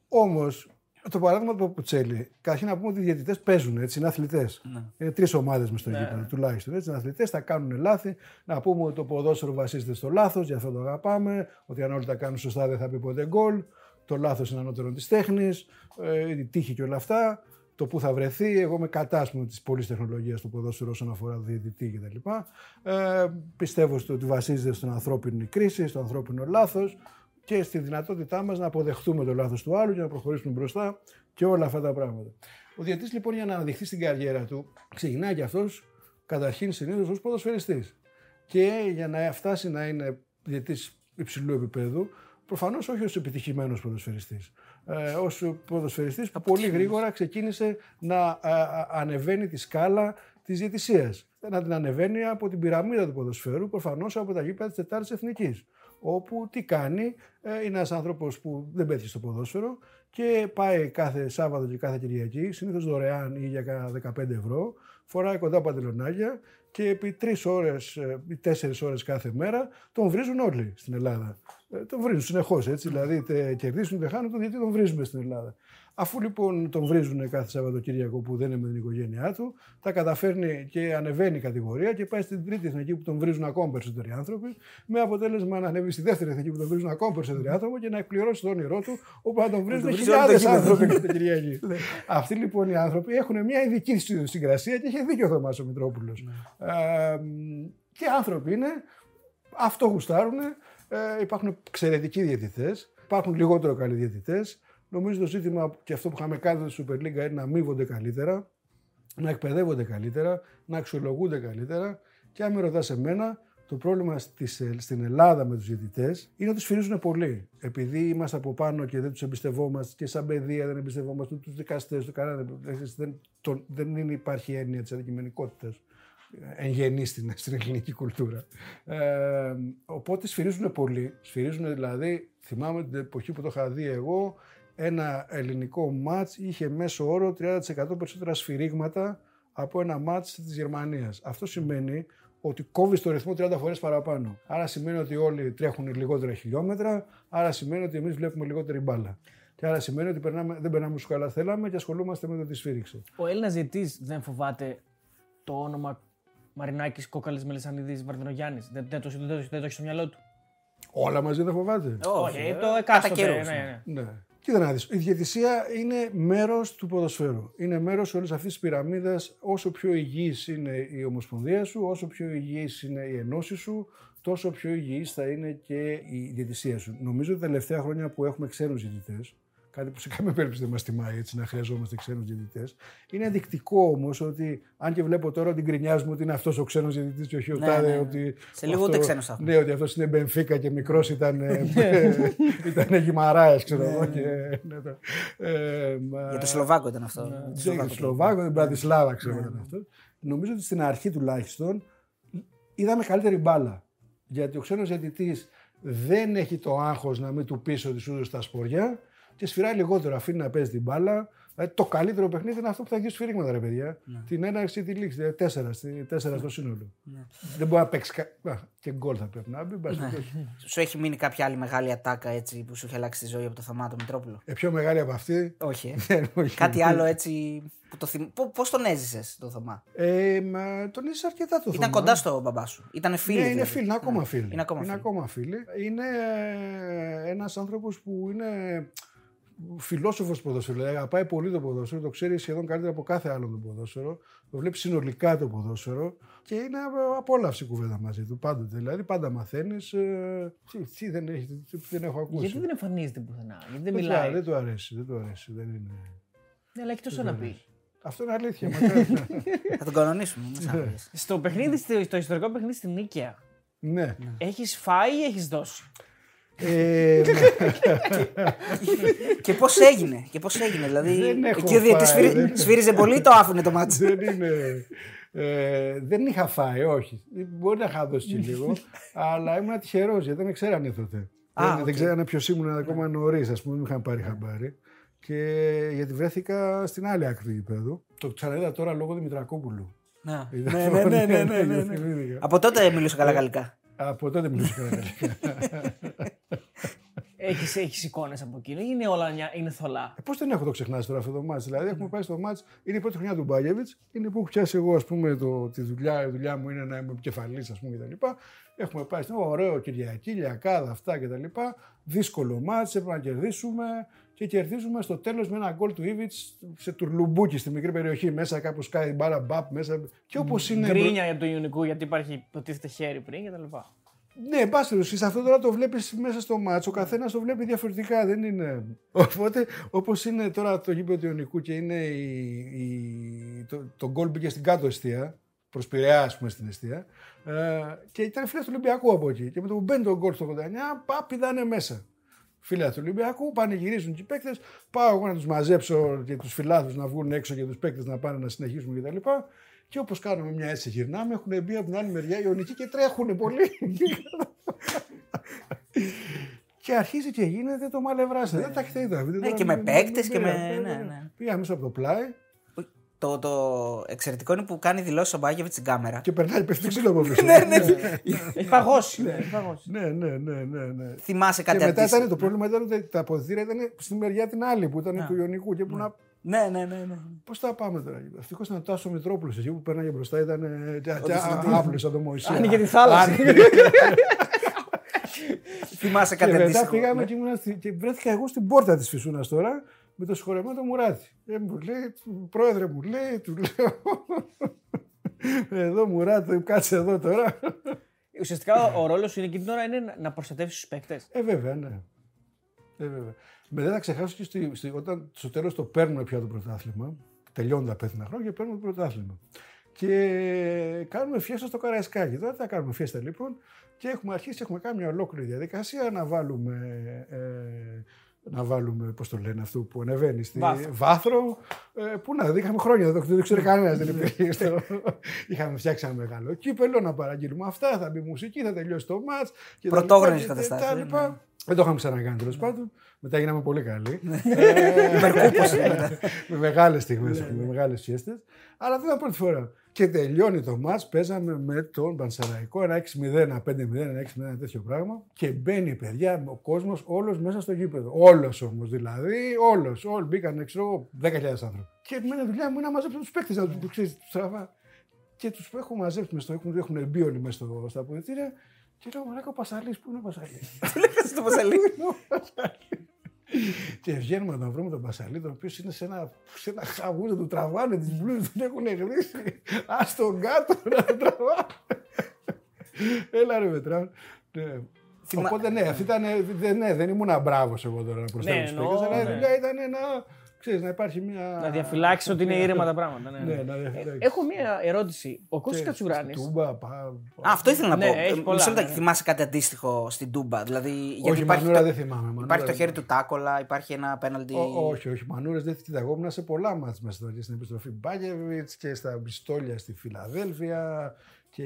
B: Όμως, το παράδειγμα του Παπουτσέλη, καταρχήν να πούμε ότι οι διαιτητές παίζουν, έτσι, είναι αθλητές.
C: Ναι.
B: Είναι τρεις ομάδες μες στο γήπεδο, τουλάχιστον. Έτσι, είναι αθλητές, θα κάνουν λάθη. Να πούμε ότι το ποδόσφαιρο βασίζεται στο λάθος, γι' αυτό το αγαπάμε. Ότι αν όλοι τα κάνουν σωστά δεν θα πει ποτέ γκολ. Το λάθος είναι ανώτερο της τέχνης, ε, η τύχη και όλα αυτά. Το που θα βρεθεί, εγώ είμαι κατά της πολλής τεχνολογίας του ποδόσφαιρου όσον αφορά το διαιτητή κτλ. Ε, πιστεύω στο ότι βασίζεται στην ανθρώπινη κρίση, στο ανθρώπινο λάθος και στη δυνατότητά μας να αποδεχτούμε το λάθος του άλλου και να προχωρήσουμε μπροστά και όλα αυτά τα πράγματα. Ο διαιτητής λοιπόν για να αναδειχθεί στην καριέρα του, ξεκινάει και αυτός καταρχήν συνήθως ως ποδοσφαιριστής. Και για να φτάσει να είναι διαιτητής υψηλού επίπεδου, προφανώς όχι ως επιτυχημένος ποδοσφαιριστής. Ε, ως ποδοσφαιριστής που πολύ γρήγορα ξεκίνησε να ε, ανεβαίνει τη σκάλα της διαιτησίας. Να την ανεβαίνει από την πυραμίδα του ποδοσφαίρου, προφανώς από τα γήπεδα της Τετάρτης Εθνικής όπου τι κάνει, ε, είναι ένας άνθρωπος που δεν πέτυχε στο ποδόσφαιρο και πάει κάθε Σάββατο και κάθε Κυριακή, συνήθως δωρεάν ή για κάνα 15 ευρώ, φοράει κοντά παντελονάκια και επί τρεις ώρες ή τέσσερις ώρες κάθε μέρα τον βρίζουν όλοι στην Ελλάδα. Ε, τον βρίζουν συνεχώς έτσι, δηλαδή είτε κερδίσουν είτε χάνουν, γιατί τον βρίζουμε στην Ελλάδα. Αφού λοιπόν τον βρίζουν κάθε Σαββατοκύριακο που δεν είναι με την οικογένειά του, τα καταφέρνει και ανεβαίνει η κατηγορία και πάει στην τρίτη εθνική που τον βρίζουν ακόμα περισσότεροι άνθρωποι, με αποτέλεσμα να ανέβει στη δεύτερη εθνική που τον βρίζουν ακόμα περισσότεροι άνθρωποι και να εκπληρώσει το όνειρό του, όπου να τον βρίζουν χιλιάδες άνθρωποι κάθε Κυριακή. Αυτοί λοιπόν οι άνθρωποι έχουν μια ειδική συγκρασία και είχε δίκιο ο Θωμάς ο Μητρόπουλος. ε, και άνθρωποι είναι, αυτό γουστάρουν. Ε, υπάρχουν εξαιρετικοί διαιτητές, υπάρχουν λιγότερο καλοί διαιτητές. Νομίζω το ζήτημα και αυτό που είχαμε κάνει στη Super League είναι να αμείβονται καλύτερα, να εκπαιδεύονται καλύτερα, να αξιολογούνται καλύτερα. Και αν με ρωτάς εμένα, το πρόβλημα στις, στην Ελλάδα με τους διαιτητές είναι ότι σφυρίζουν πολύ. Επειδή είμαστε από πάνω και δεν τους εμπιστευόμαστε και σαν παιδεία δεν εμπιστευόμαστε τους δικαστές, του κανένα. Δεν, το, δεν είναι, υπάρχει έννοια της αντικειμενικότητας εν γενή στην, στην ελληνική κουλτούρα. Ε, οπότε σφυρίζουν πολύ. Σφυρίζουν δηλαδή, θυμάμαι την εποχή που το είχα δει εγώ, ένα ελληνικό μάτς είχε μέσο όρο 30% περισσότερα σφυρίγματα από ένα μάτς της Γερμανίας. Αυτό σημαίνει ότι κόβει το ρυθμό 30 φορές παραπάνω. Άρα σημαίνει ότι όλοι τρέχουν λιγότερα χιλιόμετρα, άρα σημαίνει ότι εμείς βλέπουμε λιγότερη μπάλα. Και άρα σημαίνει ότι περνάμε, δεν περνάμε όσο καλά θέλαμε και ασχολούμαστε με το τη σφύριξη.
A: Ο Έλληνας διαιτή δεν φοβάται το όνομα Μαρινάκης Κόκαλης Μελισανίδης Βαρδινογιάννης; Δεν, δεν, το, δεν, το, δεν το έχει στο μυαλό του;
B: Όλα μαζί δεν φοβάται.
C: Όχι,
A: Ε,
C: ε,
A: το
C: κατά
A: εκάστοτε.
C: καιρούς,
A: ναι, ναι.
B: Ναι. Κοίτα να δεις, η διαιτησία είναι μέρος του ποδοσφαίρου. Είναι μέρος όλης αυτής της πυραμίδας. Όσο πιο υγιής είναι η ομοσπονδία σου, όσο πιο υγιής είναι η ενώση σου, τόσο πιο υγιής θα είναι και η διαιτησία σου. Νομίζω ότι τα τελευταία χρόνια που έχουμε ξένους διαιτητές, κάτι που σε καμία περίπτωση δεν μας τιμάει έτσι να χρειαζόμαστε ξένους διαιτητές. Είναι ενδεικτικό όμως ότι, αν και βλέπω τώρα ότι γκρινιάζουμε ότι είναι αυτός ο ξένος διαιτητής και όχι ο
C: Ναι,
B: τάδε.
C: ναι, ναι.
B: Ότι
C: Σε λίγο
B: αυτό-
C: ούτε ξένος θα έχουμε.
B: Ναι, ότι αυτός είναι Μπενφίκα και μικρός ήταν, ήταν Γημαράε, ξέρω εγώ. και, ναι, το- ε, μα-
C: Για το Σλοβάκο ήταν αυτό.
A: Ναι.
C: Για το
B: δεν
C: Σλοβάκο.
B: το Σλοβάκο, την Μπρατισλάβα, ξέρω εγώ ήταν αυτός. Νομίζω ότι στην αρχή τουλάχιστον είδαμε καλύτερη μπάλα. Γιατί ο ξένος διαιτητής δεν έχει το άγχος να μην του πεις ότι σου έδωσε τα σποριά και σφυράει λιγότερο. Αφήνει να παίζει την μπάλα. Δηλαδή, το καλύτερο παιχνίδι είναι αυτό που θα έχει δύο σφυρίγματα, ρε παιδιά. Την έναρξη ή τη λήξη. Δηλαδή, τέσσερα, στη- τέσσερα στο σύνολο. Δεν μπορεί να παίξει. κα- Α, Και γκολ θα πρέπει να μπει. εν πάση περιπτώσει.
C: Σου έχει μείνει κάποια άλλη μεγάλη ατάκα έτσι που σου έχει αλλάξει τη ζωή από το Θωμάτο Μητρόπουλο;
B: Ε, πιο μεγάλη από αυτή.
C: Όχι. ε.
B: δεν [LAUGHS] όχι.
C: Κάτι άλλο έτσι που το θυμ... Πώς τον έζησες το Θωμά;
B: Ε, μα, τον είσαι αρκετά το
C: Ήταν
B: Θωμά.
C: κοντά στο μπαμπά σου. Ήταν φίλοι.
B: Ναι, είναι
C: δηλαδή.
B: φίλοι, είναι ακόμα
C: Ναι.
B: φίλοι.
C: Είναι ακόμα φίλοι.
B: φίλοι. Είναι ένας άνθρωπος που είναι φιλόσοφος ποδόσφαιρο. Δηλαδή, αγαπάει πολύ το ποδόσφαιρο, το ξέρει σχεδόν καλύτερα από κάθε άλλο το ποδόσφαιρο. Το βλέπει συνολικά το ποδόσφαιρο και είναι απόλαυση κουβέντα μαζί του πάντοτε. Δηλαδή, πάντα μαθαίνεις. Ε, τι, τι, δεν, έχει, τι, δεν έχω ακούσει.
A: Γιατί δεν εμφανίζεται πουθενά, γιατί δεν
B: Δεν,
A: μιλάει.
B: δεν του αρέσει. Δεν του αρέσει. Δεν είναι...
A: Ναι, αλλά έχει τόσο να πει.
B: Αυτό είναι αλήθεια. μακάρι. [LAUGHS]
C: Θα τον κανονίσουμε. Μην αγχώνεσαι.
A: Στο, παιχνίδι, στο, στο ιστορικό παιχνίδι στην Νίκαια,
B: ναι.
A: έχεις φάει ή έχεις δώσει;
B: Ε,
C: και πώς έγινε. Και πώς έγινε. Δηλαδή,
B: Δεν έχω
C: εκεί ο διαιτητής
B: φάει,
C: σφύρι-
B: δεν-
C: σφύριζε πολύ ή το άφηνε το ματς.
B: δεν είναι. Ε, δεν είχα φάει, όχι. Μπορεί να είχα δώσει και λίγο, αλλά ήμουν τυχερός γιατί δεν με ξέρανε τότε.
C: Α,
B: δεν,
C: οκ.
B: δεν ξέρανε ποιος ήμουν ακόμα νωρίς, ας πούμε, δεν με είχαν πάρει χαμπάρι. Και γιατί βρέθηκα στην άλλη άκρη του γηπέδου. Το ξαναείδα τώρα λόγω Δημητρακόπουλου.
C: Ναι,
B: Είδα
C: ναι,
B: το-
C: ναι, ναι, ναι, ναι, ναι, ναι.
B: θυμήθηκα.
C: Από τότε μιλούσε καλά γαλλικά.
B: Από τότε μιλούσα καλά γαλλικά. [LAUGHS]
A: Έχεις, έχεις εικόνες από εκείνο ή είναι όλα νια- είναι θολά.
B: Πώς δεν έχω το ξεχνάσει τώρα αυτό το μάτς; Δηλαδή, έχουμε πάει στο μάτς, είναι η πρώτη χρονιά του Μπάγεβιτ, είναι που έχω πιάσει εγώ, ας πούμε, το, τη δουλειά, η δουλειά μου είναι να είμαι επικεφαλής, ας πούμε, κτλ. Έχουμε πάει στο ωραίο Κυριακή, Λιακάδα, αυτά κτλ. Δύσκολο μάτς, έπρεπε να κερδίσουμε και κερδίζουμε στο τέλος με ένα γκολ του Ήβιτ σε τουρλουμπούκι στη μικρή περιοχή μέσα, κάπου σκάει την μπάρα μπαπ μέσα. Και όπως είναι.
A: Γκρίνια για το Ιωνικού γιατί υπάρχει υποτίθεται χέρι πριν κτλ.
B: Ναι, εν πάση περιπτώσει, αυτό τώρα το βλέπεις μέσα στο μάτσο. Ο καθένας το βλέπει διαφορετικά. Δεν είναι. Οπότε, όπως είναι τώρα το γήπεδο του Ιωνικού και είναι η, η, το, το γκολ μπήκε στην κάτω αιστεία, προς Πειραιά, ας πούμε, στην αιστεία. Ε, και ήταν φίλε του Ολυμπιακού από εκεί. Και με το που μπαίνει το γκολ στο 89, πά, πηδάνε μέσα. Φίλε του Ολυμπιακού, πάνε γυρίζουν και οι παίκτες. Πάω εγώ να τους μαζέψω και τους φιλάθου να βγουν έξω και τους παίκτες να πάνε να συνεχίσουν κτλ. Και όπως κάνουμε μια έτσι γυρνάμε, έχουν μπει από την άλλη μεριά οι Ιωνικοί και τρέχουν πολύ. και αρχίζει και γίνεται το μαλευράσιο. Δεν τα έχετε είδα.
C: Ναι, και με παίκτες και με- ναι, ναι.
B: Πήγα μέσα από το πλάι
C: Το, το εξαιρετικό είναι που κάνει δηλώσεις ο Μπάγκεβιτ στην κάμερα.
B: και περνάει πέφτει το ξύλο από πίσω.
C: Ναι, ναι.
A: Έχει παγώσει. ναι, έχει παγώσει.
B: ναι, ναι, ναι, ναι, ναι.
C: Θυμάσαι
B: Και
C: κάτι
B: μετά
C: αντίστοιχο.
B: ήταν, το πρόβλημα ήταν ότι τα αποδητήρια ήταν στη μεριά την άλλη που ήταν του Ιωνικού. Και που να.
C: Ναι, ναι, ναι. ναι.
B: Πώς θα πάμε τώρα. Ευτυχώς ήταν ο Τάσο Μητρόπουλος εκεί που πέρναγε μπροστά ήταν άπλο σαν το Μωυσή.
A: Άνοιγε τη θάλασσα. [LAUGHS]
C: Θυμάσαι
B: Και
C: κάτι
B: μετά
C: αντίστοιχο.
B: πήγαμε
C: Ναι.
B: και, ήμουνα στη- και βρέθηκα εγώ στην πόρτα της Φυσούνας τώρα με το συγχωρεμένο Μουράτη. Ε, μου λέει, πρόεδρε μου λέει, του λέω. [LAUGHS] Εδώ Μουράτη, κάτσε εδώ τώρα.
A: Ουσιαστικά ο ρόλος σου είναι εκείνη την ώρα είναι να- να προστατεύσεις τους παίκτες.
B: Ε, βέβαια, ναι. Ε, βέβαια. Με δεν θα ξεχάσω και στη, στη- όταν στο τέλος το παίρνουμε πια το πρωτάθλημα. Τελειώνουν τα πέθυνα χρόνια και παίρνουμε το πρωτάθλημα. Και κάνουμε φιέστα στο Καραϊσκάκι. Τώρα θα κάνουμε φιέστα λοιπόν και έχουμε αρχίσει, έχουμε κάνει μια ολόκληρη διαδικασία να βάλουμε. Ε, να βάλουμε, πώς το λένε αυτό που ανεβαίνει στη
A: Βάθρο.
B: βάθρο. Ε, πού να δει, είχαμε χρόνια, δεν το ξέρει κανένας. δεν υπήρχε στο- είχαμε φτιάξει ένα μεγάλο κύπελο να παραγγείλουμε αυτά, θα μπει μουσική, θα τελειώσει το μάτ.
C: Πρωτόγνωρες καταστάσεις,
B: Τα
C: ναι.
B: λοιπά. Δεν το είχαμε ξανακάνει τέλος πάντων. Μετά γίναμε πολύ καλοί.
C: Υπερκούπωση μετά.
B: με μεγάλες στιγμές, με μεγάλες φιέστες. Αλλά δεν ήταν πρώτη φορά. Και τελειώνει το μάτς, παίζαμε με τον Πανσεραϊκό, ένα 6-0, ένα 5-0, ένα 6-0, ένα τέτοιο πράγμα. Και μπαίνει, παιδιά, ο κόσμος όλος μέσα στο γήπεδο. Όλος όμως δηλαδή, όλος. Όλοι μπήκαν, ξέρω εγώ, 10.000 άνθρωποι. Και εμένα η δουλειά μου είναι να μαζέψω τους παίκτες, να τους ξέρεις, τους τραβά. Και τους έχω μαζέψει μες στο, έχουν, έχουν μπει όλοι μέσα στο, στα αποδητήρια. Και λέω, Μαλάκα, ο Πασαλή, πού είναι ο Πασαλή.
C: Λέγατε το Πασαλή. [LAUGHS]
B: Και βγαίνουμε να τον βρούμε τον Πασαλή, τον οποίος είναι σε ένα, σε ένα χαβούζο, του τραβάνε τις μπλούζες, τον έχουν γρήσει. Α τον κάτω να τον τραβάνε. Έλα ρε Μετράν. Ναι.
C: Θυμά-
B: Οπότε ναι, αυτή ήταν, δεν, ναι, δεν ήμουν μπράβος εγώ τώρα να προσθέτω
A: Ναι,
B: τους
A: εννοώ,
B: παίκτες, αλλά η
A: ναι.
B: δουλειά ήταν να, ξέρεις, να υπάρχει μια...
A: Να διαφυλάξεις ότι είναι ήρεμα τα πράγματα. Ναι,
B: Ναι,
A: ναι.
B: να διαφυλάξεις.
A: Έχω μία ερώτηση. Ο Κώστας
B: Και
A: Κατσουράνης
B: στην Τούμπα, πα-
C: Α, αυτό ήθελα να
A: Ναι,
C: πω.
A: έχει
C: Ε,
A: πολλά,
C: Μισό λεπτάκι,
A: ναι.
C: θυμάσαι κάτι αντίστοιχο στην Τούμπα; Δηλαδή, γιατί
B: Όχι,
C: υπάρχει,
B: Μανούρα
C: το,
B: δεν θυμάμαι. Μανούρα
C: υπάρχει το
B: δεν-
C: χέρι του Τάκολα, υπάρχει ένα πέναλτι.
B: Ό, όχι, όχι. Μανούρε δεν κοίτα. Εγώ ήμουν σε πολλά μάτς μέσα τώρα και στην επιστροφή Μπάγεβιτ και στα πιστόλια στη Φιλαδέλφια. Και...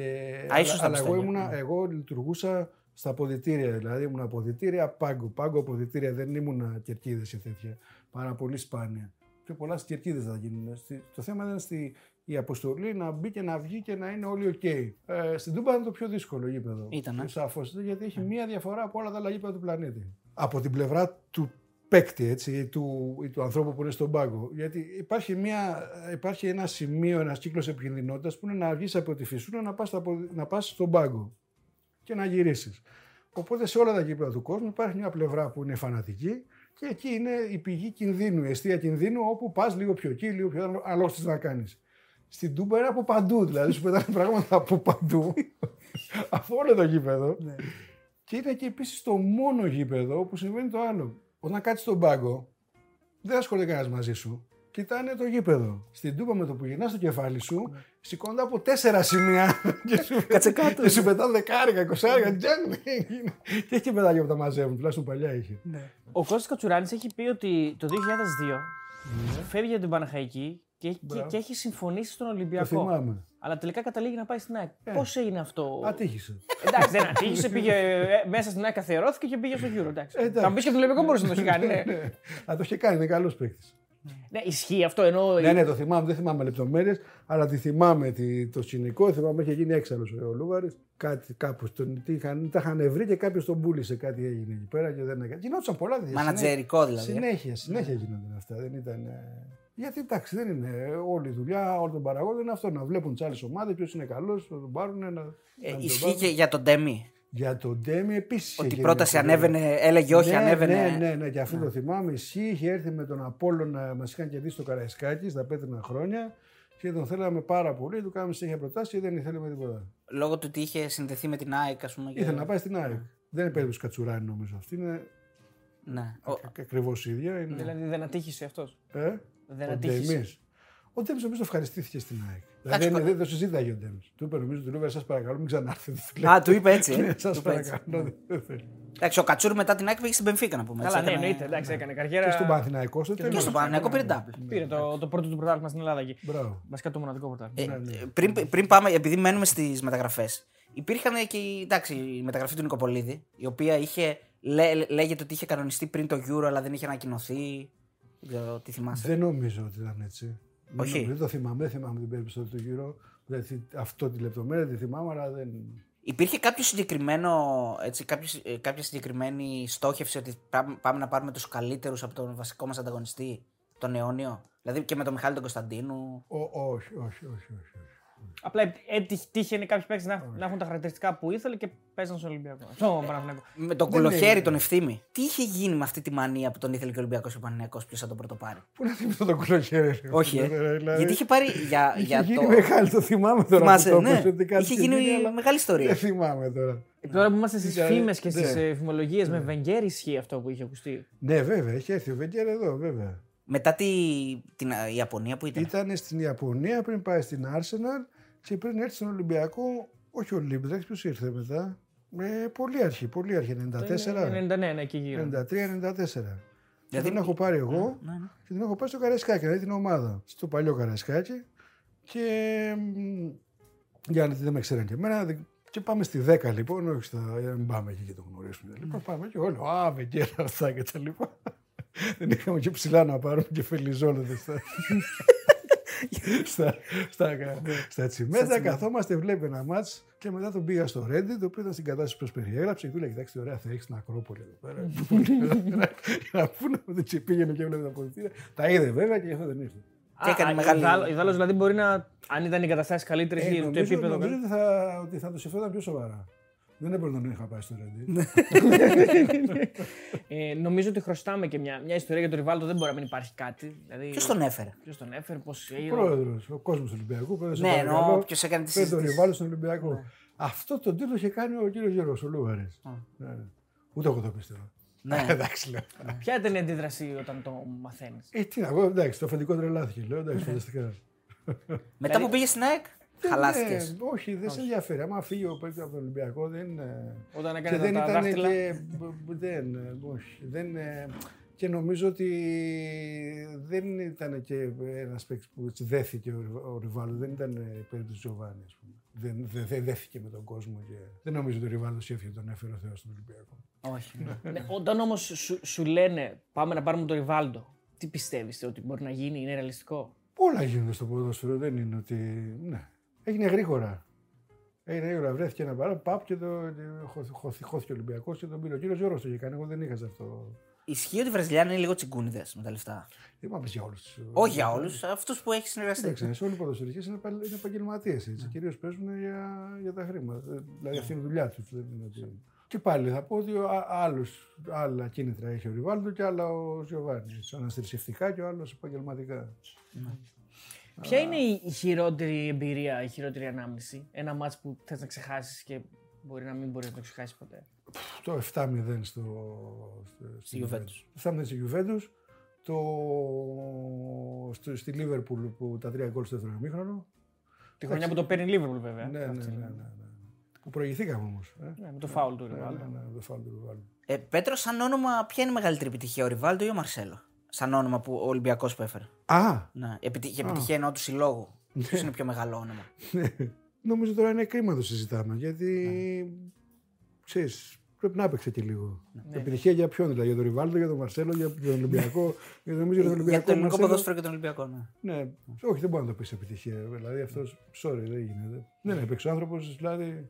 C: Α, ίσως στα
B: αλλά, αλλά εγώ,
C: πιστόλια,
B: ήμουνα, εγώ λειτουργούσα στα αποδητήρια. Δηλαδή ήμουν αποδητήρια πάγκο. Πάγκο αποδητήρια δεν ήμουν κερκίδες και τέτοια. Πάρα πολύ σπάνια. Πιο πολλά στις κερκίδες θα γίνουν. Στη- Το θέμα ήταν στη, η αποστολή να μπει και να βγει και να είναι όλοι οκ. Ε, στην Τούμπα είναι το πιο δύσκολο γήπεδο.
C: Ήταν, ε.
B: Σαφώς. Γιατί έχει μία διαφορά από όλα τα άλλα γήπεδα του πλανήτη. Από την πλευρά του παίκτη έτσι, ή του, ή του ανθρώπου που είναι στον πάγκο. Γιατί υπάρχει, μια, υπάρχει ένα σημείο, ένας κύκλος επικινδυνότητας που είναι να βγεις από τη φυσούνα να πας να πας στον πάγκο και να γυρίσεις. Οπότε σε όλα τα γήπεδα του κόσμου υπάρχει μια πλευρά που είναι φανατική Και εκεί είναι η πηγή κινδύνου, η αιστεία κινδύνου, όπου πας λίγο πιο εκεί, λίγο πιο ανάλογα τι να κάνεις. Στην Τούμπα είναι από παντού, δηλαδή σου πετάνε [LAUGHS] πράγματα από παντού, [LAUGHS] από όλο το γήπεδο.
C: Ναι.
B: Και είναι και επίσης το μόνο γήπεδο που συμβαίνει το άλλο. Όταν κάτσεις στον πάγκο, δεν ασχολείται κανένας μαζί σου. Κοιτάνε το γήπεδο. Στην Τούμπα με το που γυρνάς το κεφάλι σου, σηκώνονται από τέσσερα σημεία [LAUGHS] και σου,
C: Κάτσε κάτω.
B: και σου πετάνε δεκάρικα, εικοσάρικα. τζαν. και έχει παιδάκια που τα μαζεύουν, τουλάχιστον παλιά είχε.
C: Ναι.
A: Ο Κώστας Κατσουράνης έχει πει ότι το 2002 φεύγει για την Παναχαϊκή και, και,
B: Μπράβο.
A: και έχει συμφωνήσει στον
B: Το
A: Ολυμπιακό.
B: θυμάμαι.
A: Αλλά τελικά καταλήγει να πάει στην ΑΕΚ.
B: Ε.
A: Πώς έγινε αυτό;
B: Ατύχησε.
A: Εντάξει, δεν ατύχησε, πήγε ε, μέσα στην ΑΕΚ, καθιερώθηκε και πήγε στο Euro. Εντάξει.
B: Ε, εντάξει.
A: Θα μου πεις και το Ολυμπιακό μπορούσε να το έχει κάνει. Ναι, [LAUGHS]
B: Ναι. Α, το είχε κάνει, είναι καλός παίκτης.
A: Ναι ισχύει αυτό ενώ.
B: Ναι, ναι, το θυμάμαι, δεν θυμάμαι λεπτομέρειες, αλλά τη θυμάμαι τη, το σκηνικό. Θυμάμαι είχε γίνει έξαλλος ο Λούβαρης. Κάτι κάπου τον, τι είχαν, τα είχαν βρει και κάποιος τον πούλησε. Κάτι έγινε εκεί πέρα και δεν έκανε. Γινόντουσαν πολλά τέτοια.
C: Μανατζερικό δηλαδή.
B: Συνέχεια, συνέχεια γίνονταν αυτά. Δεν ήταν. ε, Γιατί εντάξει, δεν είναι όλη η δουλειά όλων των παραγόντων είναι αυτό. Να βλέπουν τις άλλες ομάδες, ποιος είναι καλός, να τον πάρουν. Να, να
C: Ε,
B: τον
C: ισχύει
B: πάρουν.
C: και για τον Ντέμι.
B: Για τον Ντέμι επίσης.
C: Ότι η πρόταση ανέβαινε, έλεγε όχι,
B: ναι,
C: ανέβαινε.
B: Ναι, ναι, ναι, και αυτό το θυμάμαι. Ισχύει, είχε έρθει με τον Απόλλωνα, μας είχαν κερδίσει το Καραϊσκάκι στα πέτρινα χρόνια και τον θέλαμε πάρα πολύ. Του κάναμε συνέχεια προτάσεις και δεν ήθελε με τίποτα.
C: Λόγω του ότι είχε συνδεθεί με την ΑΕΚ, ας πούμε. και-
B: Ήθελε να πάει στην ΑΕΚ. Δεν είναι περίπτωση Κατσουράνη νομίζω. Αυτή είναι
C: Ναι. Ο-
B: ακριβώς ίδια. Είναι...
A: Δηλαδή δεν ατύχησε αυτός.
B: Ε;
A: Δεν
B: ο
A: ατύχησε.
B: Ντέμις. Ο Ντέμις νομίζω ευχαριστήθηκε στην ΑΕΚ.
C: Εντάξει,
B: Δηλαδή
C: πα-
B: δεν, δεν το συζήταγε ο Ντέμις. Του είπε νομίζω του Λούβερ, σα παρακαλώ, μην ξανάρθετε.
C: Α, του είπε έτσι. ε. [LAUGHS]
B: Ναι,
C: Του
B: σα
C: είπε έτσι.
B: παρακαλώ. δεν θέλει.
C: Εντάξει, ο Κατσούρ μετά την ΑΕΚ πήγε στην Πενφύκα να πούμε.
A: Καλά,
C: έτσι,
A: ναι,
C: έκανε-
A: εννοείται. Εντάξει, έκανε
B: Και
A: καριέρα.
B: στον Παναθηναϊκό στο τέλος.
C: Και στον Παναγιακό πήρε double.
A: Πήρε το, το πρώτο του πρωτάθλημα στην Ελλάδα εκεί.
B: Μπράβο.
A: Βασικά το μοναδικό πρωτάθλημα.
C: Ε,
B: Ναι,
C: πριν, πριν πάμε, επειδή μένουμε στις μεταγραφές, υπήρχαν και οι- εντάξει, η μεταγραφή του Νικοπολίδη, η οποία είχε, λέ, λέγεται ότι είχε κανονιστεί πριν το Euro, αλλά δεν είχε ανακοινωθεί. Δεν ξέρω τι θυμάσαι.
B: Δεν νομίζω ότι ήταν έτσι. Δεν
C: Όχι.
B: νομίζω, Δεν το θυμάμαι, δεν θυμάμαι την περίπτωση του γύρω. Δηλαδή, αυτό τη λεπτομέρεια τη θυμάμαι, αλλά δεν.
C: Υπήρχε κάποιο συγκεκριμένο, έτσι, κάποιος, ε, κάποια συγκεκριμένη στόχευση ότι πάμε, πάμε να πάρουμε τους καλύτερους από τον βασικό μας ανταγωνιστή, τον αιώνιο; Δηλαδή και με τον Μιχάλη τον Κωνσταντίνου.
B: Ο, όχι, όχι, όχι, όχι. όχι.
A: Απλά έτυχε τύχαινε κάποιοι παίκτες να, να έχουν τα χαρακτηριστικά που ήθελε και παίζαν στον Ολυμπιακό. Στον Παναθηναϊκό.
C: Με τον
B: Δεν
C: κολοχέρι
B: είναι.
C: τον ευθύμη. Τι είχε γίνει με αυτή τη μανία που τον ήθελε και ο Ολυμπιακός και ο Παναγιακό ποιος θα τον πρωτοπάρει;
B: Πού να θυμηθώ το κουλοχέρι. ρε,
C: Όχι, ε.
B: δηλαδή.
C: Γιατί είχε πάρει για, [LAUGHS]
B: Είχε
C: για
B: γίνει
C: το.
B: μεγάλη, το θυμάμαι τώρα.
C: Θυμάσαι,
B: που το
C: ναι.
B: είπες, ότι κάτι
C: Είχε
B: είχε
C: γίνει
B: αλλά
C: μεγάλη ιστορία.
B: Δεν θυμάμαι τώρα.
A: Ε, Τώρα που είμαστε στις
B: Ναι,
A: φήμες και
B: ναι.
A: στι φημολογίες με Βενγκέρ ισχύει αυτό που είχε ακουστεί;
B: Ναι, βέβαια, έχει έρθει ο Βεγγέρ εδώ, βέβαια.
C: Μετά τη, την α, Ιαπωνία που ήταν;
B: Ήταν στην Ιαπωνία πριν πάει στην Arsenal και πριν έρθει στον Ολυμπιακό. Όχι ο Λίμπρεξ, ποιος ήρθε μετά. Ε, πολύ αρχή, πολύ αρχή. 94.
A: 90, ναι, ναι, εκεί γύρω.
B: 93-94.
C: Δηλαδή-
B: Δηλαδή την έχω πάρει εγώ
C: Ναι, ναι.
B: και την έχω πάρει στο Καραϊσκάκι, δηλαδή την ομάδα. Στο παλιό Καραϊσκάκι. Και μ, για να δεν με ξέραν και εμένα. δεν- Και πάμε στη 10 λοιπόν, όχι στα. για να μην πάμε εκεί και το γνωρίσουμε. Λοιπόν, πάμε και όλοι. Α, Βεγγέρα, αυτά και τα λοιπά. [LAUGHS] Δεν είχαμε και ψηλά να πάρουμε και φελιζόλετε [LAUGHS] στα, στα, στα, στα τσιμέντα. Καθόμαστε, βλέπει ένα μάτς και μετά τον πήγα στο Reddit, το οποίο ήταν στην κατάσταση που σας περιέγραψε και του λέει: Κοιτάξτε, ωραία, θα έχει την Ακρόπολη εδώ πέρα. Για [LAUGHS] να πούνε ότι τσι πήγαινε και έβλεπε τα πολιτεία. Τα είδε βέβαια και γι' αυτό δεν ήρθε.
C: Και έκανε μεγάλη-
A: Η Δάλο δηλαδή μπορεί να. Αν ήταν οι καταστάσεις καλύτερες
B: Ε,
A: ή το
B: νομίζω,
A: επίπεδο.
B: νομίζω ότι, θα, ότι θα το σκεφτόταν πιο σοβαρά. Δεν έπρεπε να τον είχα πάει στο Reddit.
A: Ε, νομίζω ότι χρωστάμε και μια, μια ιστορία για τον Ριβάλτο. Δεν μπορεί να μην υπάρχει κάτι. Δηλαδή,
C: Ποιος τον έφερε;
A: Ποιος τον έφερε, πώς.
B: Ο πρόεδρος, ο κόσμος του Ολυμπιακού. πρόεδρος,
C: Ναι,
B: σε
C: εννοώ
B: παρακαλώ,
C: ποιος έκανε τη
B: φέρε τον
C: συζήτηση.
B: Ριβάλο στον Ολυμπιακό. Αυτό τον τίτλο είχε κάνει ο κύριος Γιώργος, ο Λούβαρης. Ναι, ναι. Ούτε εγώ το πίστευα.
C: Ναι. [LAUGHS]
B: Εντάξει, λέω.
A: Ποια ήταν η αντίδραση όταν το μαθαίνεις;
B: Ε, τι να πω, εντάξει, το αφεντικό τρελάθηκε. Λέω, εντάξει, φανταστικά.
C: Μετά που πήγε στην ΑΕΚ, χαλάθηκε.
B: Ναι, όχι, δεν σε ενδιαφέρει. Άμα φύγει ο παίκτη από τον Ολυμπιακό, δεν. είναι-
A: Όταν
B: Και
A: έκανε
B: δεν
A: τα, τα
B: ήταν
A: δάχτυλα.
B: και. Δεν, όχι. Δεν, ε, και νομίζω ότι δεν ήταν και ένας παίκτης που έτσι δέθηκε ο, ο Ριβάλο. Δεν ήταν η περίπτωση του Τζοβάνι, ας πούμε. Δεν, δεν, δεν δέθηκε με τον κόσμο. Και... Δεν νομίζω ότι ο Ριβάλο έφυγε τον έφερε ο Θεός στον Ολυμπιακό.
C: Όχι.
A: Ναι, όταν όμως σου, σου λένε πάμε να πάρουμε τον Ριβάλντο, τι πιστεύεις ότι μπορεί να γίνει, είναι ρεαλιστικό;
B: Όλα γίνονται στο ποδόσφαιρο. Δεν είναι ότι. Ναι. Έγινε γρήγορα. Έγινε γρήγορα. Βρέθηκε ένα παρά. Παπ και το. χω- χω- Χώθηκε ο Ολυμπιακός και τον πήρε. Ο κύριος Γιώργο το είχε κάνει. Εγώ δεν είχα σε αυτό.
C: Ισχύει ότι οι Βραζιλιάνοι είναι λίγο τσιγκούνιδες με τα λεφτά;
B: Δεν είπαμε για όλους.
C: Όχι για όλους, αυτούς που έχεις συνεργαστεί.
B: Εντάξει, όλοι οι ποδοσφαιριστές είναι, επα- είναι επαγγελματίες.
C: Ναι.
B: Κυρίως παίζουν για, για τα χρήματα. Ε, Δηλαδή αυτή είναι η δουλειά τους. Δεν είναι ότι... Και πάλι θα πω ότι α- άλλους, άλλα κίνητρα έχει ο Ριβάλντο και άλλα ο Ζιωβάνι. Ένας θρησκευτικά και ο άλλος επαγγελματικά.
A: Ποια είναι η η χειρότερη εμπειρία, η χειρότερη ανάμνηση; Ένα μάτς που θες να ξεχάσεις και μπορεί να μην μπορείς να το ξεχάσεις ποτέ.
B: Το 7-0 στο, στο,
C: Στη Juventus.
B: 7-0 στη Juventus. Το, στο, στη Λίβερπουλ που τα τρία γκολ στο δεύτερο ημίχρονο.
A: Τη χρονιά που το παίρνει η Liverpool βέβαια.
B: Ναι, ναι, ναι,
A: Αυτή.
B: ναι, ναι. Που προηγηθήκαμε όμως. Ε.
A: Ναι, με το φάουλ του
B: Ναι,
A: Ριβάλντο.
B: ναι, ναι, το φάουλ του Ριβάλντο.
C: Ε, Πέτρο, σαν όνομα, ποια είναι η μεγαλύτερη επιτυχία, ο Ριβάλντο ή ο Μαρσέλο; Σαν όνομα που ο Ολυμπιακός που έφερε.
B: Α,
C: Ναι. Επιτυχία, επιτυχία εννοώ του συλλόγου. Ποιο είναι πιο μεγάλο όνομα.
B: ναι. Νομίζω τώρα είναι κρίμα να το συζητάμε γιατί. Ξέρεις, πρέπει να έπαιξε και λίγο.
A: Ναι.
B: Επιτυχία για ποιον δηλαδή, για τον Ριβάλντο, για τον Μαρσέλο, για τον Ολυμπιακό. για νομίζω για τον
C: Για
B: Ολυμπιακό.
C: το ελληνικό
B: Μαρσέλο.
C: ποδόσφαιρο και τον Ολυμπιακό. Ναι.
B: Ναι, όχι, δεν μπορεί να το πεις επιτυχία. Δηλαδή αυτός, sorry, δεν γίνεται. Δεν έπαιξε ο άνθρωπος, δηλαδή.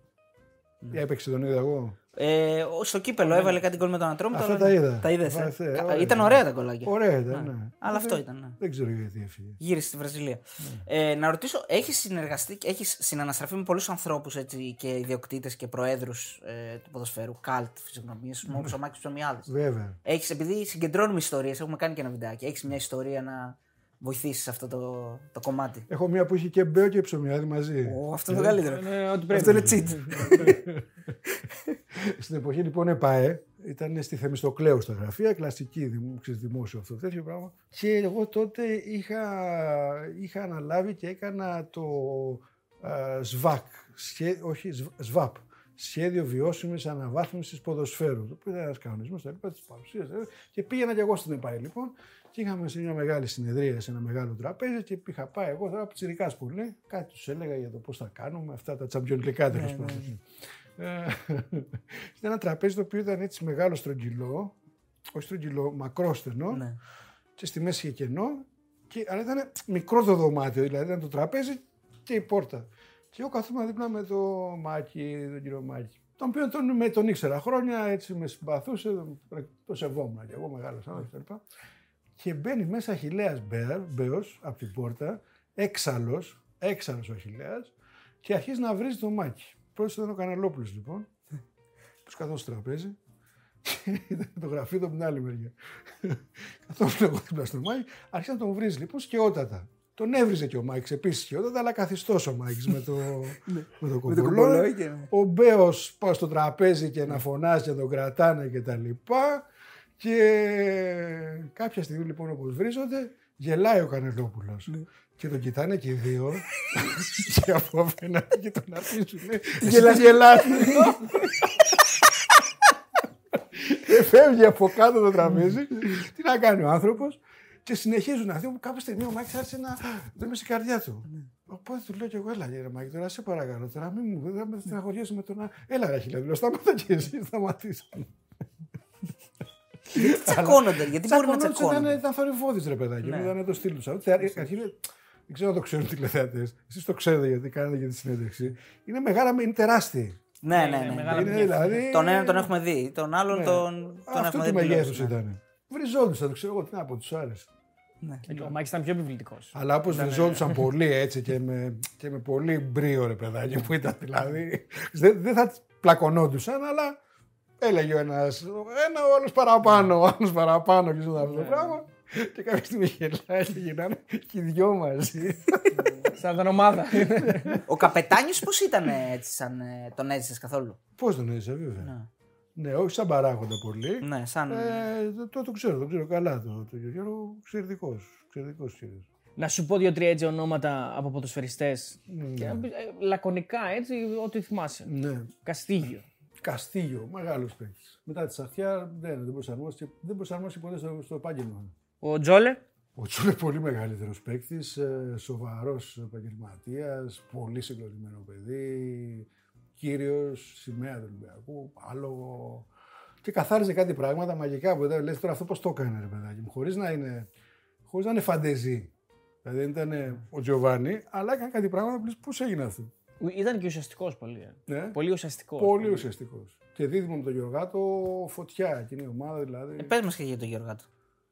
B: Έπαιξε τον είδα εγώ.
C: Ε, ο- στο κύπελο έβαλε κάτι γκολ με τον Ατρόμητο.
B: Αυτά
C: αλλά-
B: τα είδα.
C: Τα είδες, ε;
B: Βάθε,
C: Κα-
B: ωραία.
C: Ήταν ωραία τα γκολάκια.
B: Ωραία ήταν, ναι.
C: Αλλά αυτό
B: Δεν-
C: ήταν. Ναι.
B: Δεν ξέρω γιατί έφυγε.
C: Γύρισε στη Βραζιλία.
B: Ναι.
C: Ε, να ρωτήσω, έχεις συνεργαστεί, έχεις συναναστραφεί με πολλούς ανθρώπους και ιδιοκτήτες και προέδρους ε, του ποδοσφαίρου, καλτ φυσιογνωμίες,
B: Ναι.
C: όπω ο Μάκης Ψωμιάδης.
B: Βέβαια.
C: Έχεις, επειδή συγκεντρώνουμε ιστορίες, έχουμε κάνει και ένα βιντεάκι, έχεις μια ιστορία να βοηθήσεις σε αυτό το, το κομμάτι.
B: Έχω μία που είχε και μπέο και ψωμιάδι μαζί.
C: Ω, αυτό είναι το καλύτερο.
A: Ναι, ό,τι
C: Αυτό είναι
A: πρέπει.
C: cheat. [LAUGHS]
B: Στην εποχή λοιπόν ΕΠΑΕ, ήταν στη Θεμιστοκλέου στα γραφεία, κλασική δημο- ξέρεις, δημόσιο αυτό τέτοιο πράγμα. Και εγώ τότε είχα, είχα αναλάβει και έκανα το α, ΣΒΑΚ, σχέ- όχι σβ- ΣΒΑΠ, Σχέδιο Βιώσιμης Αναβάθμισης Ποδοσφαίρου. Το οποίο ήταν ένας κανονισμός, τα λοιπά, της παρουσίας. Και πήγαινα και εγώ στην ΕΠΑΕ λοιπόν. Και είχαμε σε μια μεγάλη συνεδρία, σε ένα μεγάλο τραπέζι και είχα πάει εγώ τώρα πιτσιρικά πολύ. Κάτι τους έλεγα για το πώς θα κάνουμε αυτά τα τσαμπιονλικά τέλο πάντων. Ε, [LAUGHS] Ήταν ένα τραπέζι το οποίο ήταν έτσι μεγάλο στρογγυλό, όχι στρογγυλό, μακρόστενο
C: ναι.
B: και στη μέση είχε κενό, και, αλλά ήταν μικρό το δωμάτιο, δηλαδή ήταν το τραπέζι και η πόρτα. Και εγώ καθόμουν δίπλα με το Μάκη, τον κύριο Μάκη. Τον οποίο τον, με, τον ήξερα χρόνια, έτσι με συμπαθούσε, τον, το σεβόμουν και εγώ μεγάλος άνθρωπος κτλ. Και μπαίνει μέσα Αχιλέας Μπέος από την πόρτα, έξαλλος, έξαλλος ο Αχιλέας και αρχίζει να βρίζει το Μάκη. Πρώτος ήταν ο Καναλόπουλος λοιπόν, που καθόταν στο τραπέζι και [LAUGHS] ήταν το γραφείο του από την άλλη μεριά. Καθόμουν εγώ δίπλα στο Μάκη, άρχισε να τον βρίζει λοιπόν σκαιότατα. Τον έβριζε και ο Μάικς επίσης σκαιότατα, αλλά καθιστός ο Μάικς με το, [LAUGHS] με το κομπολό. Ο Μπέος πάει στο τραπέζι και να φωνάζει και τον κρατάνε και τα λοιπά. Και κάποια στιγμή λοιπόν όπως βρίζονται, γελάει ο Κανελόπουλος. Και τον κοιτάνε και οι δύο [LAUGHS] και από απέναντι και τον αφήσουν. Γελάς, γελάς. Και φεύγει από κάτω το τραπέζι. Τι να κάνει ο άνθρωπος. Και συνεχίζουν αυτοί που κάποια στιγμή ο Μάκης άρχισε να δούμε στην καρδιά του. Οπότε του λέω και εγώ, έλα κύριε Μάκη, τώρα σε παρακαλώ, τώρα μην μου δεν με στεναχωριέσαι με τον άλλο. Έλα ρε χιλιά, λέω, σταματά και εσύ, σταματήσα.
C: Γιατί [LAUGHS] τσακώνονται, γιατί μπορεί να
B: Τσακωνόντουσαν,
C: τσακώνονται.
B: Ήταν, ήταν θορυβόδης ρε παιδάκι,
C: Ναι.
B: μου ήταν το στυλ τους. Αρχήν, δεν ξέρω αν το ξέρουν οι τηλεθεατές, εσείς το ξέρετε γιατί κάνετε για τη συνέντευξη. Είναι μεγάλα, είναι τεράστιοι.
C: Ναι, ναι,
A: είναι
C: ναι.
A: μεγάλα
B: Είναι
A: μεγέθη.
B: δηλαδή...
C: Τον έναν τον έχουμε δει, τον άλλον
B: Ναι.
C: τον, τον
B: Αυτό
C: έχουμε
B: του
C: δει.
B: μεγέθους
C: πλέον, ναι.
B: ήταν. Βριζόντουσαν, το ξέρω εγώ τι να πω, τους άρεσε.
C: Ναι.
A: Ο Μάκης ήταν πιο επιβλητικό.
B: Αλλά όπως βριζόντουσαν πολύ έτσι και με, και με πολύ μπρίο ρε παιδάκι που ήταν δηλαδή. Δεν, δεν θα πλακωνόντουσαν, αλλά έλεγε ο ένας, ένα ο άλλος παραπάνω, ο άλλος παραπάνω και αυτό το πράγμα. Και κάποια στιγμή γελάει και γυρνάνε και οι δυο μαζί. [LAUGHS]
A: Σαν ήταν ομάδα.
C: Ο καπετάνιος πώς ήταν έτσι, σαν ε, τον έζησες καθόλου;
B: Πώς τον έζησε, βέβαια.
C: Ναι.
B: Ναι, όχι σαν παράγοντα πολύ.
C: Ναι, σαν...
B: Ε, το, το, το ξέρω, το ξέρω καλά το, το Γιώργο. Εξαιρετικό. Εξαιρετικό κύριος.
A: να σου πω δύο-τρία έτσι ονόματα από ποδοσφαιριστές.
B: Ναι.
A: Λακωνικά έτσι, ό,τι θυμάσαι.
B: Ναι.
A: Καστίγιο.
B: Καστίγιο, μεγάλος παίκτης. Μετά τη Σαφιά δεν, δεν προσαρμόστηκε, δεν προσαρμόστηκε ποτέ στο, στο επάγγελμα.
A: Ο Τζόλε;
B: Ο Τσούλ είναι πολύ μεγαλύτερος παίκτης, σοβαρός επαγγελματίας, πολύ συγκλονισμένο παιδί, κύριος, σημαία του Ολυμπιακού, άλογο. Και καθάριζε κάτι πράγματα μαγικά που δεν λες τώρα αυτό πώς το έκανε, ρε παιδάκι μου, χωρίς να είναι, χωρίς να είναι φαντεζή. Δηλαδή δεν ήταν ο Τζοβάνι, αλλά έκανε κάτι πράγματα που λες πώς έγινε αυτό.
A: Ήταν και ουσιαστικός πολύ. ε.
B: Ναι.
A: Πολύ ουσιαστικός.
B: Πολύ ουσιαστικός. Και δίδυμο με τον Γιωργάτο φωτιά, εκείνη η ομάδα δηλαδή.
C: Ε, πες μας και για τον Γιώργο.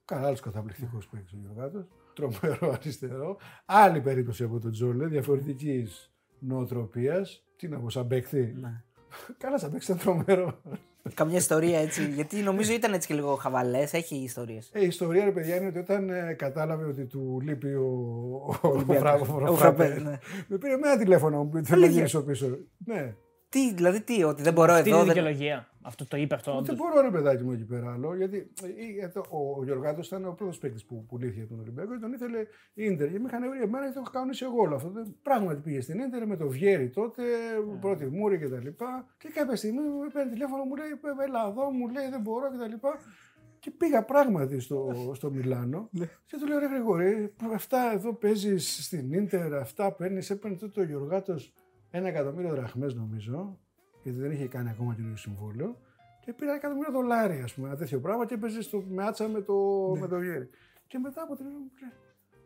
B: Καλά, άλλος καταπληκτικός παίκτη ο Γιωργάτο. Τρομερό αριστερό. Άλλη περίπτωση από τον Τζόλε, διαφορετικής νοοτροπίας. Τι να πω, σαν παίκτη.
C: Ναι.
B: Καλά, σαν παίκτη ήταν τρομερό.
C: Καμιά ιστορία έτσι. Γιατί νομίζω ήταν έτσι και λίγο χαβαλές. Έχει ιστορίες.
B: Ε, η ιστορία, ρε παιδιά, είναι ότι όταν ε, κατάλαβε ότι του λείπει ο, ο, ο, Φρα- ο
C: Ο
B: Φραπέ,
C: Φραπέ, ναι.
B: με πήρε με ένα τηλέφωνο μου πει θέλω να
C: Αλήθεια.
B: γυρίσω πίσω. Ναι.
C: Τι, δηλαδή τι, ότι δεν μπορώ
A: Αυτή είναι
C: εδώ.
A: η
C: Δεν...
A: δικαιολογία. Αυτό το είπε αυτό.
B: Δεν
A: όντως.
B: μπορώ, ρε παιδάκι μου εκεί πέρα άλλο. Γιατί ε, ε, το- ο, ο Γιωργάτο ήταν ο πρώτος παίκτης που πουλήθηκε για τον Ολυμπιακό και τον ήθελε η ντερ. Και με είχαν βρει εμένα και το είχα κανονίσει εγώ όλο αυτό. Δεν- Πράγματι πήγε στην ντερ με το Βιέρι τότε, πρώτη μούρη κτλ. Και, τα λοιπά. και κάποια στιγμή μου παίρνει τηλέφωνο, μου λέει Έλα εδώ, μου λέει δεν μπορώ κτλ. Και, και πήγα πράγματι στο, [LAUGHS] στο Μιλάνο και του λέω ρε Γρηγόρη, αυτά εδώ παίζεις στην ντερ, αυτά παίρνεις, έπαιρνε τότε ο Γιωργάτος ένα εκατομμύριο δραχμές νομίζω, γιατί δεν είχε κάνει ακόμα καινούριο συμβόλαιο. Και πήρα ένα εκατομμύριο δολάρια, ας πούμε, ένα τέτοιο πράγμα και έπαιζε στο μάτσα με το, με το γέρι. Και μετά από την ώρα μου λέει,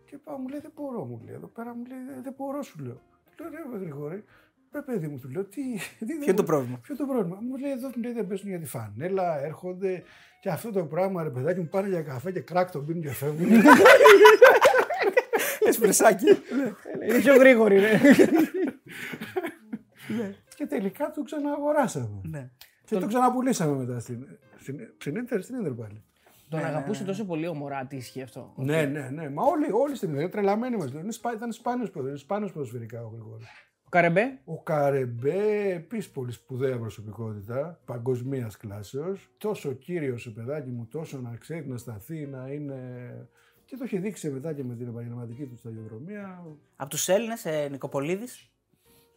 B: και πάω, μου λέει, δεν μπορώ, μου λέει, εδώ πέρα μου λέει, «Δεν- δεν μπορώ, σου λέω. Του λέω, ρε Γρηγόρη, ρε παιδί μου, του λέω, τι, τι δεν
C: Ποιο είναι το
B: μπορώ».
C: πρόβλημα;
B: Ποιο το πρόβλημα; Μου λέει εδώ μου λέει, δεν παίζουν για τη φανέλα, έρχονται και αυτό το πράγμα ρε παιδάκι μου πάνε για καφέ και κρακ τον πίνουν και φεύγουν.
C: Εσπρεσάκι.
A: Είναι πιο γρήγορη, [LAUGHS] ναι.
B: και τελικά το ξαναγοράσαμε.
C: ναι.
B: Και το ξαναπουλήσαμε μετά στην, στην, στην Ίντερ, στην Ίντερ πάλι.
A: Τον
C: Ναι,
A: αγαπούσε τόσο πολύ ο Μοράτι, ισχύει αυτό.
B: Ναι, ναι, ναι. Μα όλοι, όλοι στην Ίντερ, τρελαμένοι μας. Είναι σπα, ήταν σπάνιος, ποδο- σπάνιος ποδοσφαιρικά ο Γρηγόρης.
A: Ο Καρεμπέ,
B: Ο Καρεμπέ, επίσης πολύ σπουδαία προσωπικότητα, παγκοσμίας κλάσεως. Τόσο κύριος ρε παιδάκι μου, τόσο να ξέρει να σταθεί, να είναι. Και το έχει δείξει μετά και με την επαγγελματική του σταδιοδρομία.
C: Από τους Έλληνες, ε, Νικοπολίδης.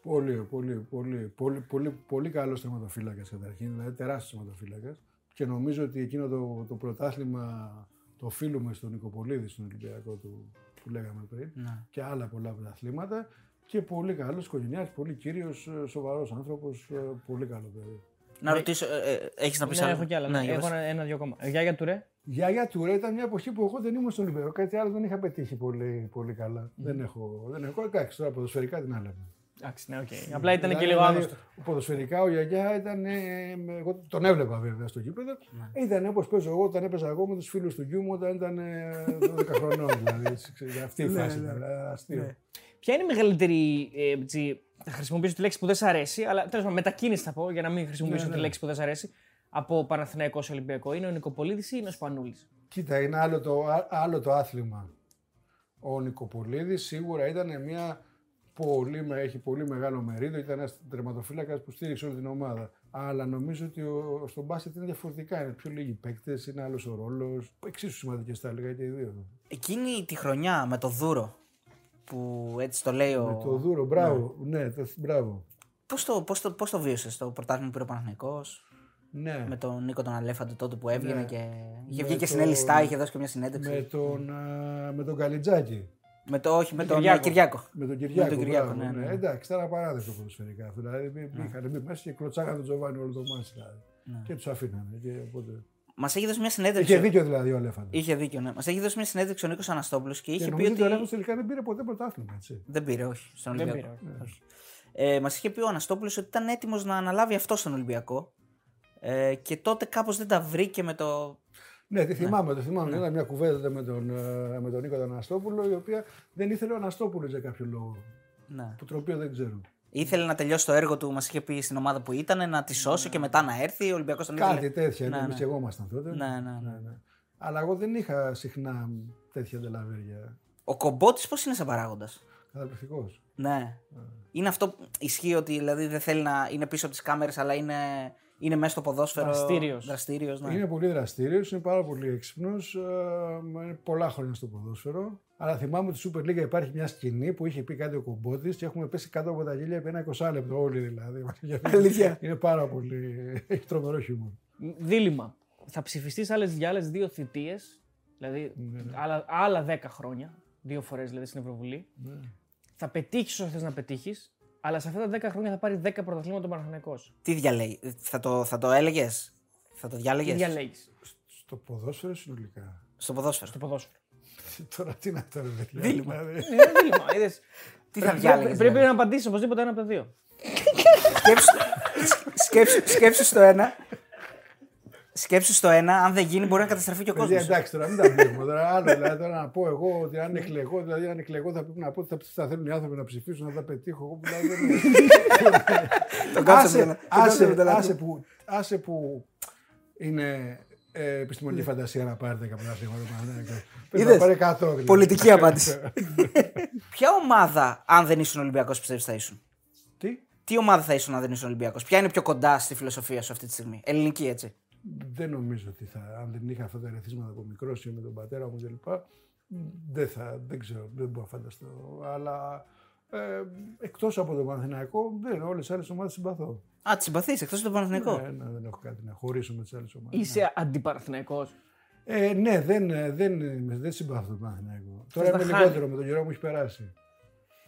B: Πολύ, πολύ, πολύ, πολύ, πολύ, πολύ καλός τερματοφύλακα καταρχήν, δηλαδή τεράστιος τερματοφύλακα. Και νομίζω ότι εκείνο το, το πρωτάθλημα το οφείλουμε στον Νικοπολίδη, στον Ολυμπιακό του που λέγαμε πριν.
C: Ναι.
B: Και άλλα πολλά πρωταθλήματα. Και πολύ καλός οικογενειά, πολύ κύριος, σοβαρός άνθρωπος, πολύ καλό παιδί.
C: Να ρωτήσω, ε, ε, έχεις να πεις
A: ναι,
C: άλλο;
A: έχω κι άλλα. Ναι,
C: για
A: έχω
C: πες.
A: ένα- ένα-δυο ακόμα. Ε, Γιάγια Τουρέ.
B: Γιάγια Τουρέ ήταν μια εποχή που εγώ δεν ήμουν στον Ολυμπιακό. Κάτι άλλο δεν είχα πετύχει πολύ, πολύ καλά. Δεν έχω. Δεν έχω. Εντάξει, τώρα ποδοσφαιρικά την άλλη.
A: Εντάξει, ναι, οκ. Απλά ήταν και
B: Δηλαδή,
A: λίγο
B: δηλαδή,
A: άγνωστο.
B: Ποδοσφαιρικά ο Γιάγια ήταν. ε, με- εγώ τον έβλεπα βέβαια στο γήπεδο.
C: Ναι.
B: Ήταν όπως παίζω εγώ όταν έπαιζα εγώ με τους φίλους του γιού μου όταν ήταν ε, 12 [LAUGHS] χρονών. Δηλαδή, έτσι, ξέρεις, αυτή η
C: Ναι,
B: φάση
C: ναι.
B: ήταν. ε, Αστείο.
C: Ναι.
A: Ποια είναι η μεγαλύτερη. Ε, έτσι, θα χρησιμοποιήσω τη λέξη που δεν σ' αρέσει, αλλά τέλος πάντων μετακίνηση θα πω για να μην χρησιμοποιήσω
B: Ναι, ναι.
A: τη λέξη που δεν σ' αρέσει. Από Παναθηναϊκός σε Ολυμπιακό. Είναι ο Νικοπολίδης ή είναι ο Σπανούλης;
B: Κοίτα, είναι άλλο το, α- άλλο το άθλημα. Ο Νικοπολίδης σίγουρα ήταν μια πολύ, με- έχει πολύ μεγάλο μερίδιο, ήταν ένας τερματοφύλακας που στήριξε όλη την ομάδα. Αλλά νομίζω ότι ο, στον μπάσκετ είναι διαφορετικά. Είναι πιο λίγοι παίκτες, είναι άλλος ο ρόλος. Εξίσου σημαντικές θα έλεγα και οι δύο.
C: Εκείνη τη χρονιά με το Δούρο που έτσι το λέει ο.
B: Με το δούρο, μπράβο. Ναι, το, μπράβο.
C: Πώς το, πώς το, πώς το βίωσες το πρωτάθλημα που πήρε ο Παναθηναϊκός;
B: Ναι.
C: με τον Νίκο τον Αλέφαντο τότε που έβγαινε
B: Ναι.
C: και είχε
B: Με
C: βγει και στην
B: τον-
C: Ελιστά, είχε δώσει και μια συνέντευξη.
B: Με τον, α, με τον Καλιτζάκη.
C: Με το, όχι, με τον
A: Κυριάκο.
C: Κυριάκο.
B: Με τον Κυριάκο.
C: τον Κυριάκο,
B: μπράβο,
C: ναι, ναι.
B: Εντάξει, ήταν απαράδεκτο ποδοσφαιρικά αυτό. Δηλαδή μπή- είχαν μπει μέσα και κλωτσάγαν τον Τζοβάνι όλο το μάτι. Δηλαδή.
C: Ναι.
B: Και τους αφήνανε. Και οπότε...
C: Μας έχει δώσει μια συνέντευξη.
B: Είχε δίκιο δηλαδή ο Αλέφαντος.
C: Είχε δίκιο, ναι. Μας έχει δώσει μια συνέντευξη ο Νίκος Αναστόπουλος και
B: Και
C: είχε πει
B: νομίζω ότι
C: ότι.
B: ο Αλέφαντος τελικά δεν πήρε ποτέ πρωτάθλημα. Έτσι.
C: Δεν πήρε, όχι. Στον
A: Δεν
C: Ολυμπιακό.
A: πήρε,
C: όχι. Ε, Μας είχε πει ο Αναστόπουλος ότι ήταν έτοιμος να αναλάβει αυτό στον Ολυμπιακό. Ε, και τότε κάπως δεν τα βρήκε με το.
B: Ναι, τη θυμάμαι, το θυμάμαι. Ήταν μια κουβέντα με τον, ε, με τον Νίκο τον Αναστόπουλο, η οποία δεν ήθελε ο Αναστόπουλος για κάποιο λόγο.
C: Ναι.
B: Που το οποίο δεν ξέρω.
C: Ήθελε να τελειώσει το έργο του, μας είχε πει στην ομάδα που ήταν, να τη σώσει και μετά να έρθει. Ο Ολυμπιακός τον ήθελε.
B: Κάτι τέτοια.
C: Ναι,
B: Ναι,
C: ναι.
B: και εγώ ήμασταν τότε.
C: Ναι, ναι, ναι.
B: Αλλά εγώ δεν είχα συχνά τέτοια τελαβέρια.
C: Ο κομπότης πώς είναι σαν παράγοντας;
B: Καταπληκτικός.
C: Ναι. Είναι αυτό που ισχύει ότι δηλαδή δεν θέλει να είναι πίσω από τις κάμερες, αλλά είναι, είναι μέσα στο ποδόσφαιρο.
A: Δραστήριος.
C: Δραστήριος, ναι.
B: Είναι πολύ δραστήριος, είναι πάρα πολύ έξυπνος. Είναι πολλά χρόνια στο ποδόσφαιρο. Αλλά θυμάμαι ότι στη Super League υπάρχει μια σκηνή που είχε πει κάτι ο κομπότη και έχουμε πέσει κάτω από τα γέλια επί ένα 20 λεπτό όλοι δηλαδή. [LAUGHS]
C: Αλήθεια.
B: Είναι πάρα πολύ. Έχει τρομερό χιούμορ.
A: Δίλημα. Θα ψηφιστείς άλλες για άλλες δύο θητείες, δηλαδή
B: Ναι,
A: άλλα, άλλα 10 χρόνια, δύο φορές δηλαδή στην Ευρωβουλή.
B: Ναι.
A: Θα πετύχεις όσο θες να πετύχεις, αλλά σε αυτά τα 10 χρόνια θα πάρει 10 πρωταθλήματα ο Παναθηναϊκός.
C: Τι διαλέγει, θα το, θα το έλεγες, θα το
A: Τι
C: διάλεγε
A: διαλέγεις;
B: Στο ποδόσφαιρο συνολικά.
C: στο ποδόσφαιρο.
A: στο ποδόσφαιρο. [LAUGHS]
B: Τώρα τι να το ρε παιδιά.
C: Δίλημα.
B: δηλαδή.
A: Είναι ένα δίλημα. είδες.
C: Τι θα
A: Πρέπει-
C: διάλεγες.
A: Πρέπει να απαντήσεις οπωσδήποτε ένα από τα δύο.
C: Σκέψου, σκέψου, σκέψου στο ένα. Σκέψου στο ένα, αν δεν γίνει μπορεί να καταστραφεί και ο κόσμος.
B: Παιδιά, εντάξει τώρα, μην τα μπλέκουμε τώρα. Άλλο δηλαδή τώρα να πω εγώ ότι αν εκλεγώ, δηλαδή αν εκλεγώ θα πρέπει να πω ότι θα, θα θέλουν οι άνθρωποι να ψηφίσουν, να τα πετύχω. Εγώ δηλαδή δεν [LAUGHS]
C: Τον κάψαμε
B: άσε,
C: τον- τον κάψαμε
B: άσε,
C: τον
B: άσε
C: άνθρωπο.
B: που άσε που είναι ε, επιστημονική φαντασία να πάρει 10 πρωταθλήματα. Πρέπει να
C: Είδες.
B: πάρει 100 δηλαδή.
C: Πολιτική απάντηση. [LAUGHS] Ποια ομάδα, αν δεν ήσουν Ολυμπιακός, πιστεύεις θα ήσουν;
B: Τι,
C: Τι ομάδα θα ήσουν αν δεν ήσουν Ολυμπιακός; Ποια είναι πιο κοντά στη φιλοσοφία σου αυτή τη στιγμή; Ελληνική έτσι.
B: Δεν νομίζω ότι θα, αν δεν είχα αυτά τα ερεθίσματα από μικρό ή με τον πατέρα μου κλπ. Δεν θα, δεν ξέρω, δεν μπορώ να φανταστώ. Αλλά ε, εκτός από το Παναθηναϊκό, δεν, όλες τις άλλες ομάδες συμπαθώ.
C: Α, τη συμπαθείς εκτός από τον Παναθηναϊκό;
B: Ναι, ναι, δεν έχω κάτι να χωρίσω με τις άλλες ομάδες.
A: Είσαι αντιπαραθυναϊκός.
B: Ε, ναι, δεν, ε, δεν, είμαι- δεν συμπαθώ τον Παναθηναϊκό. Τώρα
A: να
B: είμαι
A: χάνει.
B: λιγότερο με τον καιρό μου έχει περάσει.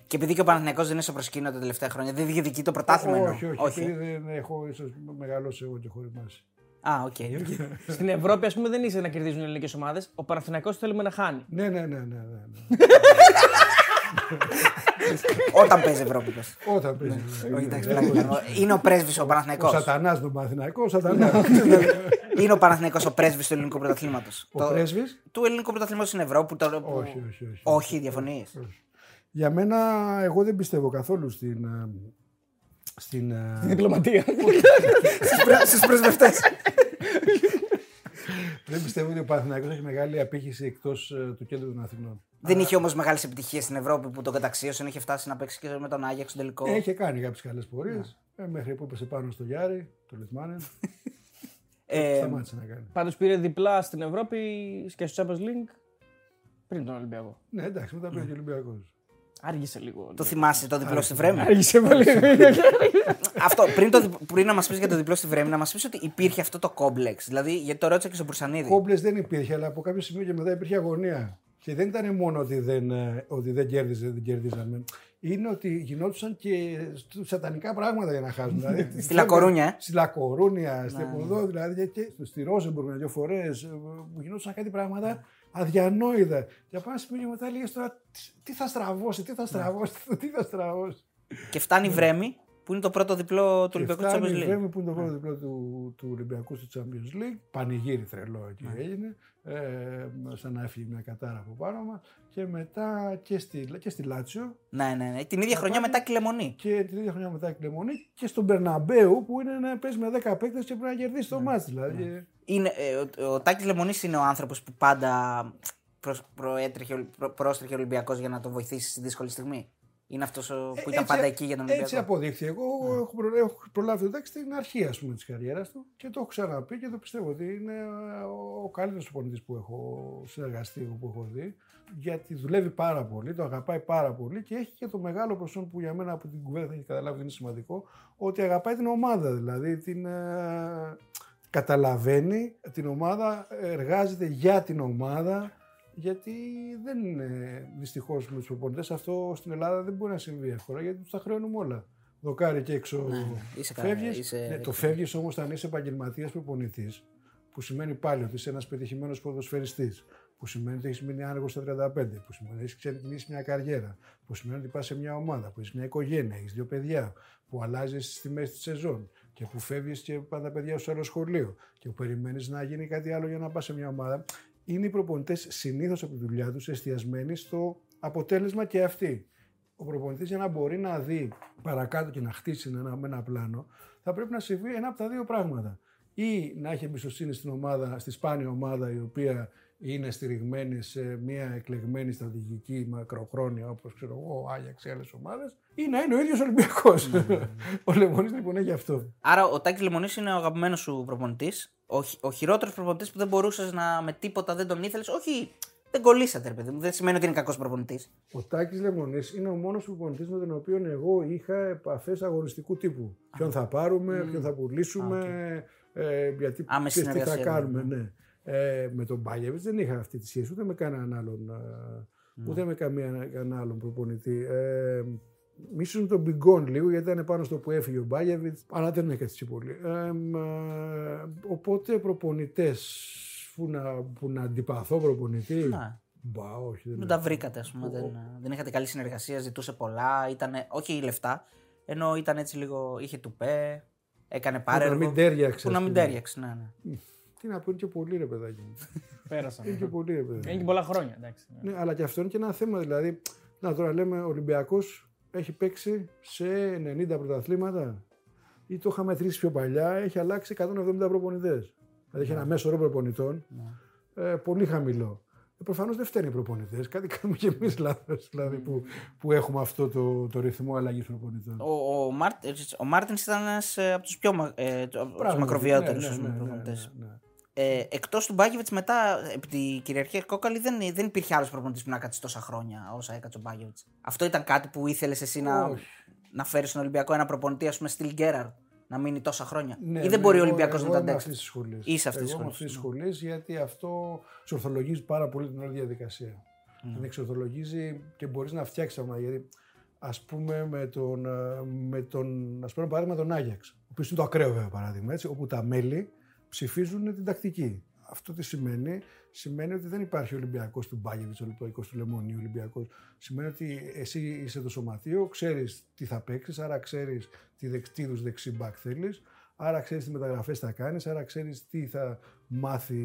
C: Και επειδή και ο Παναθηναϊκός δεν είναι στο προσκήνιο τα τελευταία χρόνια, δεν διεκδικεί το πρωτάθλημα. εννοώ.
B: όχι, όχι, επειδή δεν έχω ίσως μεγαλώσει εγώ και ωριμάσει.
C: Α, οκ. οκ.
A: Στην Ευρώπη, ας πούμε, δεν θες να κερδίζουν οι ελληνικές ομάδες. Ο Παναθηναϊκός θέλουμε να χάνει.
B: Ναι, ναι, ναι, ναι, ναι, ναι.
C: Όταν παίζει Ευρώπη. πες.
B: Όταν παίζει.
C: Όχι,
B: ναι.
C: εντάξει,
B: Ναι,
C: πλάκα
B: ναι.
C: κάνω. Είναι ο πρέσβης ο
B: Ο
C: Παναθηναϊκός.
B: Σατανάς τον Παναθηναϊκό, ο Σατανάς.
C: Είναι ο Παναθηναϊκός ο πρέσβης του ελληνικού πρωταθλήματος.
B: Ο πρέσβης;
C: Του ελληνικού πρωταθλήματος στην Ευρώπη. που το- που-
B: Όχι, όχι, όχι.
C: Όχι, διαφωνείς.
B: Για μένα, εγώ δεν πιστεύω καθόλου στην. Ε, στην ε,
A: Διπλωματία.
C: Στου πρεσβευτές.
B: δεν πιστεύω ότι ο Παναθηναϊκός έχει μεγάλη απήχηση εκτός του κέντρου των Αθηνών.
C: Δεν είχε όμως μεγάλες επιτυχίες στην Ευρώπη που τον καταξίωσαν. Είχε φτάσει να παίξει και με τον Άγιαξ στον τελικό.
B: Έχει κάνει κάποιες καλές πορείες. μέχρι που έπεσε πάνω στο Γιάρη, το Λιθμάνεν.
C: Ε,
B: Σταμάτησε να κάνει.
A: Πάντως πήρε διπλά στην Ευρώπη και στο Champions League πριν τον Ολυμπιακό.
B: Ναι, εντάξει, μετά πήρε και ο Ολυμπιακός.
A: Άργησε λίγο.
C: το θυμάσαι το διπλό στη Βρέμη.
A: Άργησε πολύ. [LAUGHS]
C: αυτό, πριν, το, δι- πριν να μας πεις για το διπλό στη Βρέμη, να μας πεις ότι υπήρχε αυτό το κόμπλεξ. Δηλαδή, γιατί το ρώτησα και στον Μπουρσανίδη.
B: Κόμπλε δεν υπήρχε, αλλά από κάποιο σημείο και μετά υπήρχε αγωνία. Και δεν ήταν μόνο ότι δεν, ε, ότι δεν κέρδιζε, δεν κερδίζαμε. Είναι ότι γινόντουσαν και στους σατανικά πράγματα για να χάσουν. [LAUGHS] δηλαδή,
C: Στη Λακορούνια, ε.
B: Στη Λακορούνια, στη Ποδό, δηλαδή και στο- στη Ρόζεμπουργκ δύο φορές που γινόντουσαν κάτι πράγματα αδιανόητα. Και από ένα σημείο και μετά έλεγες τώρα τι- τι θα στραβώσει, τι θα στραβώσει, τι θα στραβώσει.
C: Και φτάνει η Βρέμη, που είναι το πρώτο διπλό του
B: Και
C: Ολυμπιακού
B: φτάνει
C: Champions
B: η
C: League.
B: Βρέμη που είναι το πρώτο διπλό του, του Ολυμπιακού στο Champions League. Πανηγύρι τρελό εκεί
C: Ναι.
B: έγινε. Ε, σαν να έφυγε μια κατάρα από πάνω μας. Και μετά και στη, και στη Λάτσιο
C: Ναι, ναι, ναι. Την ίδια χρονιά μετά και η Λεμονή.
B: και την ίδια χρονιά μετά η Κλεμονή και στον Μπερναμπέου που είναι να παίζει με 10 παίκτες και πρέπει να κερδίσει το μάτς. Δηλαδή.
C: Είναι, ε, ο, ο Τάκης Λεμονής είναι ο άνθρωπος που πάντα προς, προέτρεχε, ο- προ, πρόστρεχε ο Ολυμπιακός για να τον βοηθήσει στη δύσκολη στιγμή; Είναι αυτός που ήταν
B: Έτσι-
C: πάντα εκεί για τον Ολυμπιακό.
B: Έτσι αποδείχθηκε. Εγώ έχω, προ- έχω προλάβει τον Τάκη στην αρχή ας πούμε, της καριέρας του και το έχω ξαναπεί και το πιστεύω ότι είναι ε, ο, ο καλύτερος προπονητής που έχω συνεργαστεί, που έχω δει. Γιατί δουλεύει πάρα πολύ, το αγαπάει πάρα πολύ και έχει και το μεγάλο προσόν που για μένα από την κουβέντα θα έχει καταλάβει ότι είναι σημαντικό, ότι αγαπάει την ομάδα. Δηλαδή την, ε, καταλαβαίνει την ομάδα, εργάζεται για την ομάδα, γιατί δεν είναι δυστυχώς με τους προπονητές αυτό στην Ελλάδα δεν μπορεί να συμβεί εύκολα γιατί τους τα χρεώνουμε όλα. Δοκάρι και έξω
C: Ναι, είσαι καλά,
B: φεύγεις.
C: είσαι-
B: Ναι, το φεύγεις όμως όταν είσαι επαγγελματίας προπονητής, που σημαίνει πάλι ότι είσαι ένας πετυχημένος ποδοσφαιριστής, που σημαίνει ότι έχεις μείνει άνεργος στα 35, που σημαίνει ότι έχεις ξεκινήσει μια καριέρα, που σημαίνει ότι πας σε μια ομάδα, που έχεις μια οικογένεια, έχεις δύο παιδιά, που αλλάζεις στη μέση της σεζόν και που φεύγεις και πάνε τα παιδιά σου σε άλλο σχολείο και που περιμένεις να γίνει κάτι άλλο για να πας σε μια ομάδα. Είναι οι προπονητές συνήθως από τη δουλειά τους εστιασμένοι στο αποτέλεσμα και αυτοί. Ο προπονητής για να μπορεί να δει παρακάτω και να χτίσει ένα, με ένα πλάνο, θα πρέπει να συμβεί ένα από τα δύο πράγματα. Ή να έχει εμπιστοσύνη στην ομάδα, στη σπάνια ομάδα η οποία είναι στηριγμένη σε μια εκλεγμένη στρατηγική μακροχρόνια όπως ξέρω εγώ, ο Άγιαξ ή άλλες ομάδες, ή να είναι ο ίδιος Ολυμπιακός. [LAUGHS] ο Λεμονής λοιπόν έχει αυτό.
C: Άρα ο Τάκης Λεμονής είναι ο αγαπημένος σου προπονητής. Ο, χει- ο χειρότερος προπονητής που δεν μπορούσες να με τίποτα δεν τον ήθελες. Όχι, δεν κολλήσατε, ρε παιδί μου. Δεν σημαίνει ότι είναι κακός προπονητής.
B: Ο Τάκης Λεμονής είναι ο μόνος προπονητής με τον οποίο εγώ είχα επαφές αγωνιστικού τύπου. Ποιον θα πάρουμε, ποιον θα πουλήσουμε, ε, γιατί
C: Άμεση
B: ξέρεις τι θα
C: συνεργασία,
B: κάνουμε. Ναι. Ε, με τον Μπάγεβιτ δεν είχα αυτή τη σχέση ούτε με κανέναν άλλον, ε, ούτε με καμία, κανέναν άλλον προπονητή. Ε, Ίσως με τον Μπιγκόν λίγο γιατί ήταν πάνω στο που έφυγε ο Μπάγεβιτ, αλλά δεν έκανε έτσι πολύ. Ε, μ, ε, οπότε προπονητές που να, που να αντιπαθώ προπονητή.
C: Να.
B: Μπα, όχι. Δεν
C: Δεν τα βρήκατε, ας πούμε. Δεν, δεν είχατε καλή συνεργασία, ζητούσε πολλά. Ήτανε, όχι λεφτά, ενώ ήταν έτσι λίγο. είχε τουπέ, έκανε
B: Που
C: πάρεργο.
B: να μην τέριαξε.
C: Που να
B: ας
C: μην
B: πούμε.
C: τέριαξε, ναι, ναι.
B: Τι να πω, είναι και πολύ ρε παιδάκι μου.
A: Πέρασαν.
B: είναι και πολύ ρε
A: Είναι
B: παιδάκι.
A: και πολλά χρόνια, εντάξει.
B: ναι, αλλά και αυτό είναι και ένα θέμα. Δηλαδή, να τώρα λέμε ο Ολυμπιακός έχει παίξει σε 90 πρωταθλήματα. ή το είχα μετρήσει πιο παλιά, έχει αλλάξει 170 προπονητές. Δηλαδή έχει ένα μέσο όρο προπονητών ε, πολύ χαμηλό. Ε, Προφανώς δεν φταίνουν οι προπονητές. Κάτι κάνουμε και εμείς λάθος δηλαδή, που, που έχουμε αυτό το, το ρυθμό αλλαγής προπονητών.
C: Ο, ο, Μάρτ, ο Μάρτινς ήταν ένας από τους πιο μα- ε, από τους
B: Πράγματι,
C: μακροβιότερους
B: ναι, ναι, ναι, ναι,
C: προπονητές.
B: ναι, ναι.
C: Ε, Εκτός του Μπάγεβιτς, μετά επί της κυριαρχίας Κόκαλη δεν, δεν υπήρχε άλλος προπονητής που να κάτσει τόσα χρόνια όσα έκατσε ο Μπάγεβιτς. Αυτό ήταν κάτι που ήθελες εσύ να,
B: Όχι.
C: να φέρεις στον Ολυμπιακό ένα προπονητή, ας πούμε, στυλ Γκέραρντ, να μείνει τόσα χρόνια;
B: Ναι,
C: Ή δεν
B: ναι,
C: μπορεί ο
B: εγώ-
C: Ολυμπιακός να
B: εγώ
C: το
B: είμαι
C: αντέξει;
B: αυτής της σχολής.
C: Είσαι αυτής της
B: Εγώ είμαι
C: σχολής,
B: αυτής της
C: ναι.
B: σχολής γιατί αυτό εξορθολογίζει πάρα πολύ την όλη διαδικασία.
C: Ναι.
B: Την εξορθολογίζει και μπορείς να φτιάξεις αυτά. Γιατί ας πούμε με τον, ε, με τον ας πούμε παράδειγμα τον Άγιαξ, ο οποίος είναι το ακραίο βέβαια παράδειγμα, έτσι, όπου τα μέλη ψηφίζουν την τακτική. Αυτό τι σημαίνει, σημαίνει ότι δεν υπάρχει Ολυμπιακός του Μπάγεβιτ, Ολυμπιακός του Λεμόνι, Ολυμπιακό. Σημαίνει ότι εσύ είσαι το σωματείο, ξέρεις τι θα παίξεις, άρα ξέρεις τι, δεξ, τι είδους δεξί μπακ θέλεις, άρα ξέρεις τι μεταγραφές θα κάνεις, άρα ξέρεις τι θα μάθει,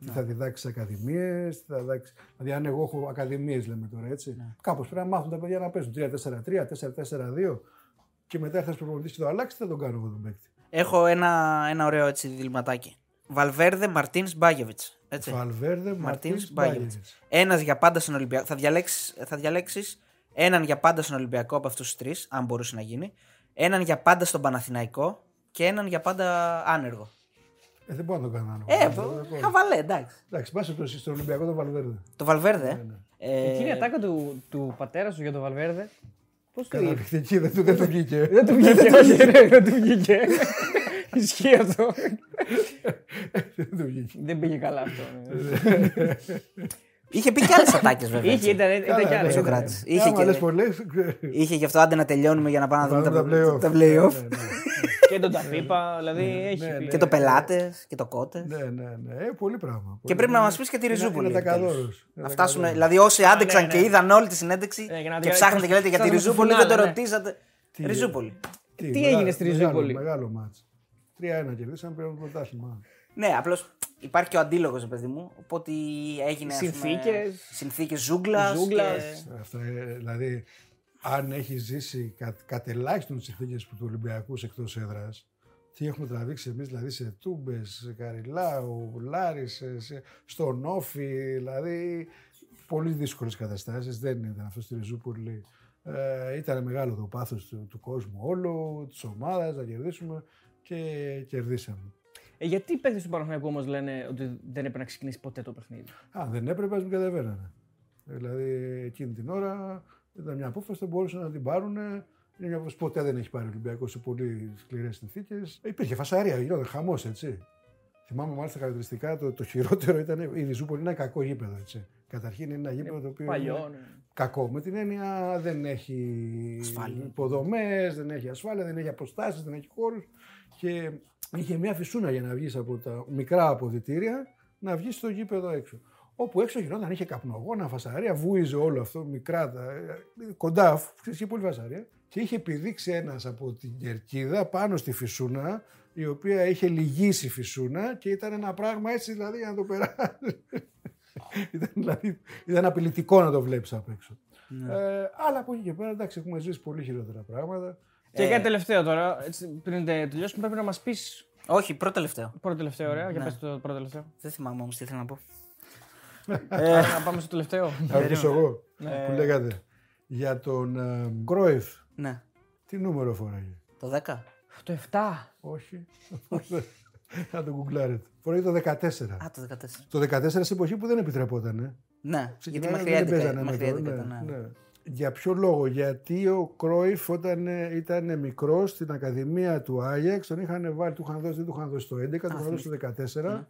B: τι θα διδάξεις στις ακαδημίες. Δηλαδή, αν εγώ έχω ακαδημίες, λέμε τώρα έτσι,
C: Ναι.
B: κάπως πρέπει να μάθουν τα παιδιά να παίζουν 3-4-3, 4-4-2 και μετά έρθει ένα προπονητή και το αλλάξει, δεν τον κάνω εγώ τον παίκτη.
C: Έχω ένα, ένα ωραίο έτσι διληματάκι. Βαλβέρδε Μαρτίνς Μπάγεβιτς. Έτσι.
B: Βαλβέρδε, Μαρτίνς
C: Μαρτίνς Μπάγεβιτς.
B: Μπάγεβιτς.
C: Ένας για πάντα στον Ολυμπιακό. Θα διαλέξεις θα διαλέξεις έναν για πάντα στον Ολυμπιακό από αυτούς τους τρεις, αν μπορούσε να γίνει. Έναν για πάντα στον Παναθηναϊκό και έναν για πάντα άνεργο.
B: Ε, δεν μπορώ να το κάνω άλλο.
C: Ε,
B: Δεν μπορώ.
C: χαβαλέ, εντάξει.
B: Εντάξει, πας στον Ολυμπιακό τον Βαλβέρδε.
C: Το Βαλβέρδε.
B: Ναι, ναι.
C: ε,
A: Εκείνη η ατάκα του, του πατέρα σου για τον Βαλβέρδε. Πώς το είπε. [LAUGHS]
B: Καταπληκτική, δεν του δεν του βγήκε.
A: Δεν του βγήκε, [LAUGHS] όχι, ρε, δεν του βγήκε. [LAUGHS] Ισχύει αυτό.
B: Δεν του βγήκε.
A: Δεν πήγε καλά αυτό. ναι.
C: Είχε πει και άλλες ατάκες βέβαια.
A: Είχε,
C: έτσι.
A: ήταν, ήταν
B: Καλά,
A: κι
B: ναι,
A: άλλες.
B: ναι.
C: Σοκράτης. Είχε
B: Άμα
C: και-
B: λες πολλές,
C: Είχε γι' αυτό άντε να τελειώνουμε για να πάμε να
B: πάμε
C: δούμε
B: τα play-off.
C: Τα, τα play-off.
B: Ναι, ναι,
A: Και τον Ταφίπα, δηλαδή έχει
B: ναι,
A: πει.
B: ναι.
C: Και το πελάτες και το κότες.
B: Ναι, ναι, ναι. Ε, πολύ πράγμα.
C: Και πρέπει να μας πεις και τη Ριζούπολη.
B: Είναι
C: επιτέλους.
B: τακαδόρος.
C: Να
B: Είναι
C: φτάσουμε.
B: τακαδόρος.
C: Δηλαδή, όσοι άντεξαν
A: ναι,
C: και
A: ναι.
C: είδαν όλη τη συνέντευξη
A: Ε, για να
C: και
A: δια-
C: ψάχνετε και λέτε για τη
A: ψάχνουμε το
C: Ριζούπολη, δεν το
A: φινάλε, ναι.
C: ρωτήσατε.
B: Τι,
C: Ριζούπολη.
A: Τι
B: μεγάλο-
A: έγινε στη
B: μεγάλο-
A: Ριζούπολη;
B: Μεγάλο μάτς. 3-1 κερδίσαμε πήραμε το πρωτάθλημα.
C: Ναι, απλώς υπάρχει και ο αντίλογος, παιδί μου. Οπότε έγινε.
A: Συνθήκες.
C: Συνθήκες ζούγκλας.
A: Ζούγκλας.
B: Αυτά, ε, δηλαδή, αν έχει ζήσει κα, κατ' ελάχιστον τις συνθήκε του Ολυμπιακούς εκτός έδρας, τι έχουμε τραβήξει εμείς δηλαδή σε τούμπες, σε Καριλάου, Λάρι, σε, σε- στον Όφη, δηλαδή πολύ δύσκολες καταστάσεις. Δεν ήταν αυτό στη Ριζούπολη. Ε, ήταν μεγάλο το πάθος του, του κόσμου όλου, της ομάδας, να κερδίσουμε και κερδίσαμε.
A: Ε, γιατί οι παίκτες του Παναθηναϊκού όμως λένε ότι δεν έπρεπε να ξεκινήσει ποτέ το παιχνίδι;
B: Α, δεν έπρεπε, ας μην κατεβαίνανε. Δηλαδή εκείνη την ώρα ήταν μια απόφαση, δεν μπορούσαν να την πάρουν. Είναι μια απόφαση που ποτέ δεν έχει πάρει ο Ολυμπιακός σε πολύ σκληρές συνθήκες. Υπήρχε φασαρία, γινόταν χαμός έτσι. Θυμάμαι μάλιστα χαρακτηριστικά το, το χειρότερο ήταν η Ριζούπολη είναι ένα κακό γήπεδο. Έτσι. Καταρχήν είναι ένα γήπεδο το οποίο.
A: Παλιό,
B: είναι
A: ναι.
B: Κακό με την έννοια δεν έχει
C: Ασφάλεια.
B: υποδομές, δεν έχει ασφάλεια, δεν έχει αποστάσεις, δεν έχει χώρους. Και είχε μια φυσούνα για να βγεις από τα μικρά αποδητήρια να βγεις στο γήπεδο έξω. Όπου έξω γινόταν, είχε καπνογόνα, φασαρία, βούιζε όλο αυτό, μικρά, τα, κοντά, ξέρεις, είχε πολύ φασαρία. Και είχε επιδείξει ένας από την κερκίδα πάνω στη φυσούνα, η οποία είχε λυγίσει η φυσούνα και ήταν ένα πράγμα έτσι δηλαδή για να το περάσει. [LAUGHS] ήταν, δηλαδή, ήταν απειλητικό να το βλέπεις απ' έξω. Ε, αλλά από εκεί και πέρα εντάξει, έχουμε ζήσει πολύ χειρότερα πράγματα.
A: Και κάτι τελευταίο τώρα, έτσι, πριν τε- τελειώσουμε, πρέπει να μας πεις.
C: Όχι, πρώτο τελευταίο.
A: Πρώτο τελευταίο, ωραία. Για
C: Ναι.
A: πες το πρώτο τελευταίο.
C: Δεν θυμάμαι όμως τι ήθελα να πω.
A: Να πάμε στο τελευταίο.
B: Θα ρωτήσω εγώ
A: Ναι.
B: που λέγατε για τον ε, Κρόιφ.
C: Ναι.
B: Τι νούμερο φοράγε;
C: Το 10.
A: Το 7.
B: Όχι. [LAUGHS] Θα το γκουγκλάρετε. Φοράει το 14.
C: Α, το 14.
B: Το 14 σε εποχή που δεν επιτρεπόταν. Ε.
C: Ναι, γιατί
B: Ξεκινάγανε,
C: μέχρι 11.
B: δεν παίζανε
C: Μέχρι
B: με
C: 11
B: το-
C: ήταν. ναι.
B: ναι. Για ποιο λόγο, γιατί ο Κρόιφ όταν ε, ήταν μικρός στην Ακαδημία του Άγιαξ, τον είχαν βάλει, του είχαν δώσει, δεν του είχαν δώσει το 11, του είχαν δώσει το 14.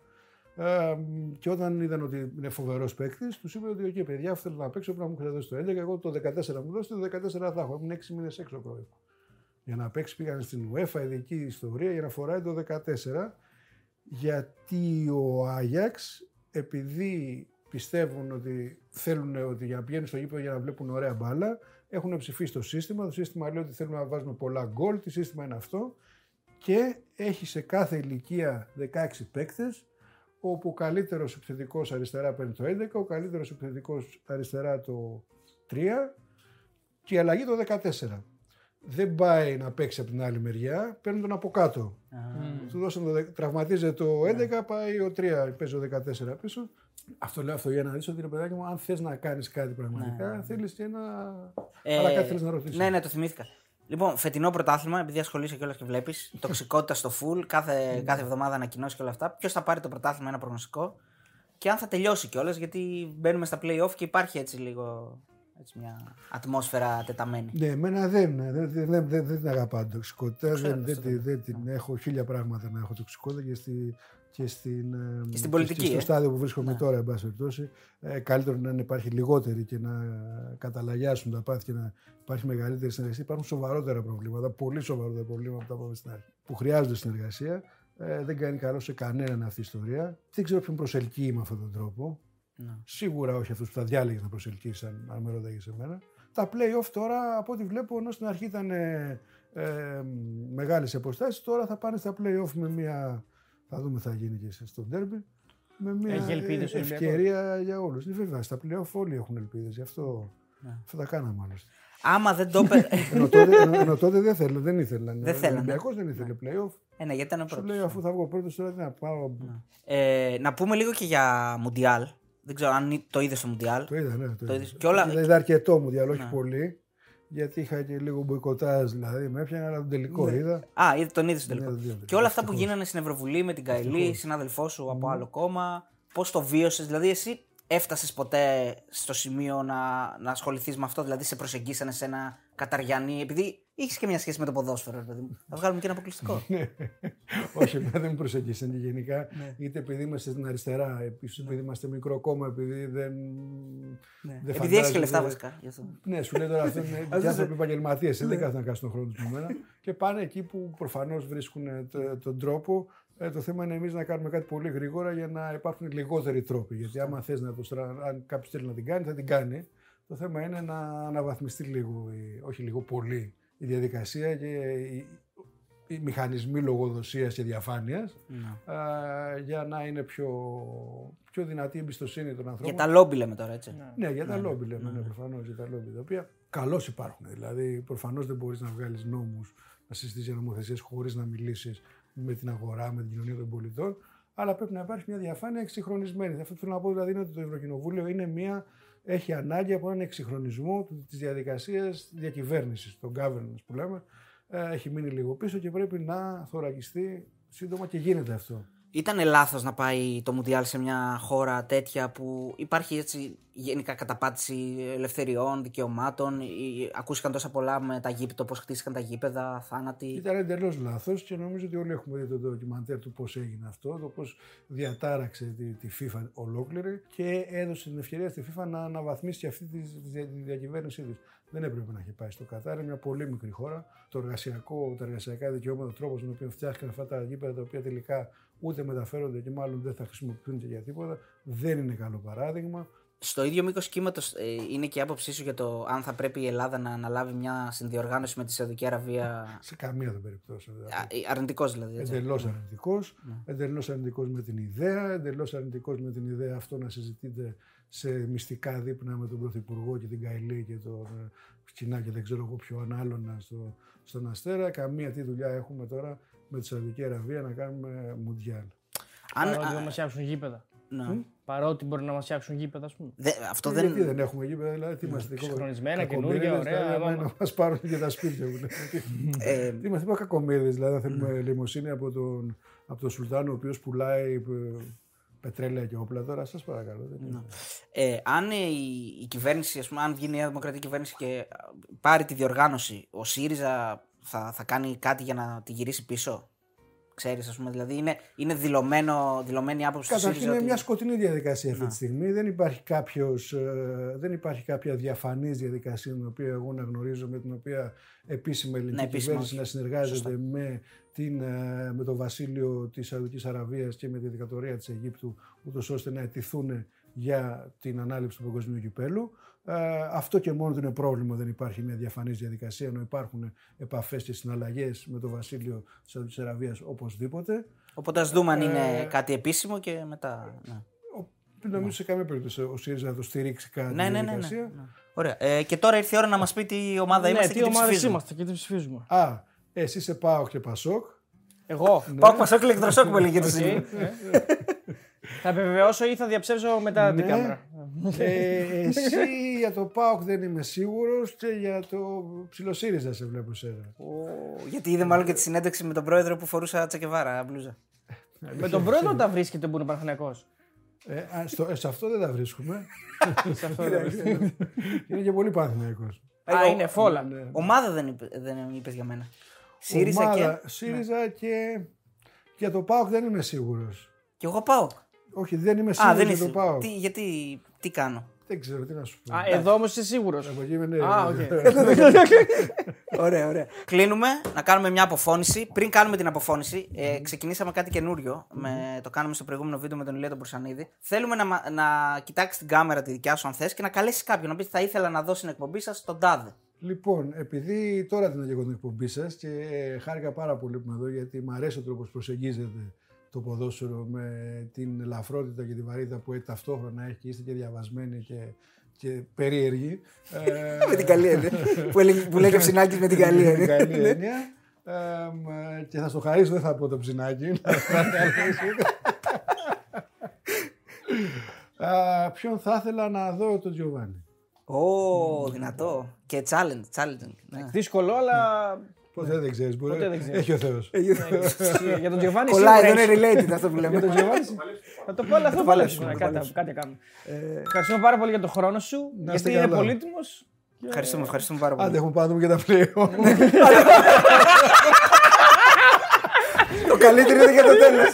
B: Ε, και όταν είδαν ότι είναι φοβερός παίκτης, τους είπε ότι: OK, παιδιά, αυτό θέλω να παίξω, πρέπει να μου έχετε δώσει το 11. Εγώ το 14 μου δώσετε, το 14 θα έχω. Ήμουν 6 μήνες έξω ο Κρόιφ. Για να παίξει πήγαν στην UEFA, ειδική ιστορία, για να φοράει το 14. Γιατί ο Άγιαξ, επειδή πιστεύουν ότι θέλουν ότι για να πηγαίνουν στο γήπεδο για να βλέπουν ωραία μπάλα, έχουν ψηφίσει το σύστημα. Το σύστημα λέει ότι θέλουμε να βάζουμε πολλά γκολ. Τι σύστημα είναι αυτό. Και έχει σε κάθε ηλικία 16 παίκτες όπου ο καλύτερος επιθετικός αριστερά παίρνει το 11, ο καλύτερος επιθετικός αριστερά το 3 και η αλλαγή το 14. δεν πάει να παίξει από την άλλη μεριά, παίρνει τον από κάτω. Του δώσαν το, δε- τραυματίζεται το 11, πάει ο 3, παίζει ο 14 πίσω. Αυτό λέω αυτό για να δεις ότι ρε παιδάκι μου, αν θες να κάνεις κάτι πραγματικά, θέλεις και ένα... Αλλά κάτι θέλεις να ρωτήσεις.
C: Ναι, ναι, το θυμήθηκα. Λοιπόν, φετινό πρωτάθλημα, επειδή ασχολείσαι κιόλας και βλέπεις. [LAUGHS] τοξικότητα στο full, κάθε, κάθε εβδομάδα ανακοινώσεις και όλα αυτά. Ποιος θα πάρει το πρωτάθλημα, ένα προγνωστικό. Και αν θα τελειώσει κιόλας, γιατί μπαίνουμε στα playoff και υπάρχει έτσι λίγο έτσι μια ατμόσφαιρα τεταμένη.
B: Ναι, εμένα δεν, δεν, δεν, δεν, δεν, δεν την αγαπάω την τοξικότητα.
C: Ξέρω,
B: δεν, δεν,
C: αυτό
B: τη-
C: το-
B: δεν την έχω χίλια πράγματα να έχω τοξικότητα και, στη, και, στην, ε,
C: Και στην πολιτική,
B: στο
C: ε.
B: στάδιο που βρίσκομαι
C: Ναι.
B: τώρα, εν πάση περιπτώσει. Ε, καλύτερο είναι να υπάρχει λιγότερη και να καταλαγιάσουν τα πάθη και να υπάρχει μεγαλύτερη συνεργασία. Υπάρχουν σοβαρότερα προβλήματα, πολύ σοβαρότερα προβλήματα από τα είπαμε στην αρχή, που χρειάζονται συνεργασία. Ε, δεν κάνει καλό σε κανέναν αυτή η ιστορία. Δεν ξέρω ποιον προσελκύει με αυτόν τον τρόπο.
C: Ναι.
B: Σίγουρα όχι αυτούς που θα διάλεγες να προσελκύσει, αν, αν με ρωτάγε εμένα. Τα playoff τώρα, από ό,τι βλέπω, ενώ στην αρχή ήταν ε, ε, μεγάλες αποστάσεις, τώρα θα πάνε στα playoff με μια. Θα δούμε τι θα γίνει και στο derby. Με μια
A: Έχει ελπίδες ο
B: ε,
A: Ολυμπιακός;
B: ευκαιρία για όλους. Βέβαια, στα playoff όλοι έχουν ελπίδες. Γι' αυτό,
C: Ναι.
B: αυτό τα κάναμε άλλωστε.
C: Άμα δεν το έπαιρνε. [LAUGHS]
B: ενώ, τότε, ενώ, ενώ τότε δεν, θέλ, δεν ήθελαν.
C: Δεν θέλανε.
B: Ο Ολυμπιακός δεν ήθελε playoff.
C: ε, ναι, γιατί ήταν ο
B: Σου
C: πρώτος.
B: λέει αφού θα βγω πρώτος, τώρα τι να πάω.
C: Ε, να πούμε λίγο και για Μουντιάλ. Δεν ξέρω αν το είδες στο Μουντιάλ.
B: Το είδα, ναι. Το, είδα.
C: είδες. Και όλα-
B: Δηλαδή, είδα αρκετό μου διάλογο, όχι
C: Ναι.
B: πολύ. Γιατί είχα και λίγο μποϊκοτάζ, δηλαδή με έπιανε, αλλά τον τελικό είδα.
C: Α, είδε- τον είδες στο
B: Ναι,
C: τελικό.
B: τον είδα,
C: και όλα αυτά που
B: ευτυχώς.
C: γίνανε στην Ευρωβουλή με την Καηλή, συνάδελφός σου από άλλο κόμμα, πώς το βίωσες, δηλαδή εσύ έφτασες ποτέ στο σημείο να, να ασχοληθείς με αυτό, δηλαδή σε προσεγγίσανε σε ένα Καταριανή, επειδή είχε και μια σχέση με το ποδόσφαιρο, ρε παιδί μου. Θα βγάλουμε και ένα αποκλειστικό.
B: Ναι. Όχι, εμένα δεν με προσέγγισαν και γενικά.
C: Ναι.
B: Είτε επειδή είμαστε στην αριστερά, ίσω επειδή είμαστε μικρό κόμμα, επειδή δεν.
C: Ναι.
B: δεν
C: Επειδή έχεις και
B: φαντάζομαι-
C: λεφτά βασικά. γι' αυτό.
B: Ναι, σου λέει τώρα [LAUGHS] αυτό είναι και άνθρωποι επαγγελματίες. Δεν κάθονται να κάνουν τον χρόνο τους με μένα. Και πάνε εκεί που προφανώς βρίσκουν ε, το- τον τρόπο. Ε, το θέμα είναι εμείς να κάνουμε κάτι πολύ γρήγορα για να υπάρχουν λιγότεροι τρόποι. Γιατί άμα θες να το στρα... αν κάποιος θέλει να την κάνει, θα την κάνει. Το θέμα είναι να αναβαθμιστεί λίγο, η- όχι λίγο πολύ, η διαδικασία και οι, οι μηχανισμοί λογοδοσίας και διαφάνειας
C: Ναι.
B: για να είναι πιο, πιο δυνατή η εμπιστοσύνη των ανθρώπων.
C: Για τα λόμπι λέμε τώρα, έτσι.
B: Ναι, για τα λόμπι λέμε, ναι, προφανώς για τα λόμπι. Τα οποία καλώς υπάρχουν. Δηλαδή, προφανώς δεν μπορείς να βγάλεις νόμους, να συζητήσει για νομοθεσίες χωρίς να μιλήσεις με την αγορά, με την κοινωνία των πολιτών. Αλλά πρέπει να υπάρχει μια διαφάνεια εξυγχρονισμένη. Αυτό που θέλω να πω δηλαδή είναι ότι το Ευρωκοινοβούλιο είναι μια, έχει ανάγκη από έναν εξυγχρονισμό της διαδικασίας διακυβέρνησης, το governance που λέμε. Ε, Έχει μείνει λίγο πίσω και πρέπει να θωρακιστεί σύντομα και γίνεται αυτό.
C: Ήταν λάθος να πάει το Μουντιάλ σε μια χώρα τέτοια που υπάρχει έτσι γενικά καταπάτηση ελευθεριών, δικαιωμάτων. ή- Ακούστηκαν τόσα πολλά με τα γήπεδα, πώς χτίστηκαν τα γήπεδα, θάνατοι.
B: Ήταν εντελώς λάθος και νομίζω ότι όλοι έχουμε δει το ντοκιμαντέρ του πώς έγινε αυτό, το πώς διατάραξε τη, τη FIFA ολόκληρη και έδωσε την ευκαιρία στη FIFA να αναβαθμίσει και αυτή τη, τη, τη διακυβέρνησή της. Δεν έπρεπε να έχει πάει στο Κατάρ, είναι μια πολύ μικρή χώρα. Το εργασιακό, τα εργασιακά δικαιώματα, ο τρόπος με τον οποίο φτιάχτηκαν αυτά τα γήπεδα τα οποία τελικά ούτε μεταφέρονται και μάλλον δεν θα χρησιμοποιούν και για τίποτα, δεν είναι καλό παράδειγμα.
C: Στο ίδιο μήκος κύματος είναι και η άποψή σου για το αν θα πρέπει η Ελλάδα να αναλάβει μια συνδιοργάνωση με τη Σαουδική Αραβία;
B: Σε καμία των περιπτώσεων. δηλαδή.
C: Αρνητικός δηλαδή. Έτσι.
B: Εντελώς αρνητικός. Εντελώς αρνητικός με την ιδέα. Εντελώς αρνητικός με την ιδέα αυτό να συζητείτε σε μυστικά δείπνα με τον Πρωθυπουργό και την Καηλή και τον ε, Σκινά και δεν ξέρω εγώ ποιον άλλον στο, στον Αστέρα. Καμία τι δουλειά έχουμε τώρα με τη Σαουδική Αραβία να κάνουμε μουντιάλ.
C: Αν,
A: Παρότι
C: α,
A: δεν μας φτιάξουν γήπεδα.
C: ναι.
A: Παρότι μπορεί να μας φτιάξουν γήπεδα, ας πούμε.
C: Δε- αυτό
B: Ε, Γιατί
C: δεν.
B: δεν έχουμε γήπεδα, δηλαδή τι είμαστε
A: Συγχρονισμένα,
B: κακομοίριδες,
A: καινούργια, ωραία,
B: δηλαδή,
A: άμα-
B: να μας πάρουν και τα σπίτια μου.
C: Ε,
B: Τι είμαστε, είπα κακομίριδε, δηλαδή, αν θέλουμε λιμοσύνη από τον, από τον Σουλτάνο, ο οποίος πουλάει ε, πετρέλαια και όπλα τώρα, σας παρακαλώ. δεν είναι.
C: Ε, αν ε, η, η κυβέρνηση, ας πούμε, αν βγει η Νέα Δημοκρατική κυβέρνηση και α, πάρει τη διοργάνωση, ο ΣΥΡΙΖΑ θα, θα κάνει κάτι για να τη γυρίσει πίσω; Ξέρεις, ας πούμε, δηλαδή είναι, είναι δηλωμένο, δηλωμένη άποψη του
B: Καταρχήν
C: ΣΥΡΙΖΑ.
B: είναι
C: ότι-
B: μια σκοτεινή διαδικασία αυτή τη στιγμή. Δεν υπάρχει, κάποιος, ε, δεν υπάρχει κάποια διαφανής διαδικασία την οποία εγώ να γνωρίζω, με την οποία επίσημα η ελληνική
C: Ναι, επίσημα
B: κυβέρνηση
C: όχι.
B: να συνεργάζεται με, την, ε, με το βασίλειο της Σαουδικής Αραβίας και με τη δικατορία της Αιγύπτου, ούτως ώστε να αιτηθούν για την ανάληψη του παγκοσμίου κυπέλου. Ε, αυτό και μόνο του είναι πρόβλημα, δεν υπάρχει μια διαφανής διαδικασία, ενώ υπάρχουν επαφές και συναλλαγές με το βασίλειο της Σαουδικής Αραβίας οπωσδήποτε.
C: Οπότε ας δούμε αν είναι
B: Ε,
C: κάτι επίσημο και μετά. Ναι.
B: Ο- νομίζω σε καμία περίπτωση ο ΣΥΡΙΖΑ θα το στηρίξει κάτι.
C: Ναι, ναι, ναι, ναι, ναι. Ωραία. Ε, και τώρα ήρθε η ώρα να μας πει τι ομάδα
A: Ναι,
C: είμαστε
A: τι
C: και τι
A: ομάδες
C: ψηφίζουμε.
A: είμαστε και τι ψηφίζουμε.
B: Α, εσύ σε πάω και Πασόκ.
A: Εγώ.
C: Πάω Πασόκ ηλεκτροσόκ που έλεγε [LAUGHS]
A: Οκ,
C: εσύ.
A: ε. Θα επιβεβαιώσω ή θα διαψεύσω μετά την
B: Ναι.
A: κάμερα.
B: Ε, εσύ για το ΠΑΟΚ δεν είμαι σίγουρος και για το ψιλοσύριζα σε βλέπω σένα.
C: Γιατί είδε μάλλον και τη συνέντευξη με τον πρόεδρο που φορούσα τσακεβάρα μπλούζα.
A: Με τον πρόεδρο τα βρίσκεται που είναι Παναθηναϊκός.
B: Ε, α, στο, ε, σε αυτό δεν τα βρίσκουμε. [LAUGHS]
A: Σε αυτό δεν βρίσκεται.
B: είναι και πολύ παθηναϊκός.
A: Α, είναι φόλα.
B: Ναι.
C: Ομάδα δεν είπε, δεν είπες για μένα. ΣΥΡΙΖΑ
B: Ομάδα,
C: και.
B: ΣΥΡΙΖΑ και για το ΠΑΟΚ δεν είμαι σίγουρος.
C: Και εγώ πάω.
B: Όχι, δεν είμαι
C: Α,
B: σίγουρος
C: δεν
B: για
C: είσαι.
B: το ΠΑΟΚ.
C: Τι, γιατί, τι κάνω;
B: Δεν ξέρω τι να σου πω.
A: Α, εδώ όμως είσαι σίγουρος.
B: Από εκεί είμαι, ναι.
A: Α, οκ. [LAUGHS]
C: ωραία, ωραία. Κλείνουμε να κάνουμε μια αποφώνηση. Πριν κάνουμε την αποφώνηση, ε, ξεκινήσαμε κάτι καινούριο. Με, το κάναμε στο προηγούμενο βίντεο με τον Ηλία τον Μπουρσανίδη. Θέλουμε να, μα- να κοιτάξεις την κάμερα τη δικιά σου, αν θες, και να καλέσεις κάποιον να πεις θα ήθελα να δω στην εκπομπή σας τον τάδε.
B: Λοιπόν, επειδή τώρα την εγώ την εκπομπή σας και ε, χάρηκα πάρα πολύ που είμαι εδώ γιατί μου αρέσει ο τρόπος προσεγγίζετε το ποδόσφαιρο με την ελαφρότητα και τη βαρύτητα που έχει ταυτόχρονα έχει και είστε και διαβασμένοι και, και περίεργοι. [LAUGHS] Ε,
C: με την καλή έννοια. [LAUGHS] που, έλεγε, που λέγε ψινάκι με την καλή
B: με
C: έννοια.
B: καλή έννοια. Ε, μ, ε, και θα στο χαρίσω, δεν θα πω το ψινάκι. Α, [LAUGHS] ποιον θα ήθελα να δω τον Τζιοβάνι;
C: Ω, δυνατό. Και challenge, challenging. Ναι.
A: Δύσκολο, αλλά.
B: Ποτέ δεν ξέρεις.
A: Ποτέ δεν ξέρεις.
B: Έχει ο Θεός. [LAUGHS]
A: Ναι, Για τον Giovanni
C: Κολλάει,
A: σίγουρα
C: δεν
A: έχεις.
C: είναι related αυτό που
A: Για τον
C: λέμε.
A: Giovanni. Θα το πω, αλλά θα το
C: παλέψουμε,
A: παλέψουμε.
C: το
A: Κάτι, κάτι κάνουμε. Ευχαριστούμε πάρα πολύ για τον χρόνο σου.
B: Να είστε
A: Γιατί είναι
B: καλά.
A: πολύτιμος.
C: Ευχαριστούμε, ευχαριστούμε πάρα
B: Άντε,
C: πολύ.
B: έχουμε πάνω και τα πλέον. [LAUGHS]
C: Το καλύτερο είναι για το τέλος.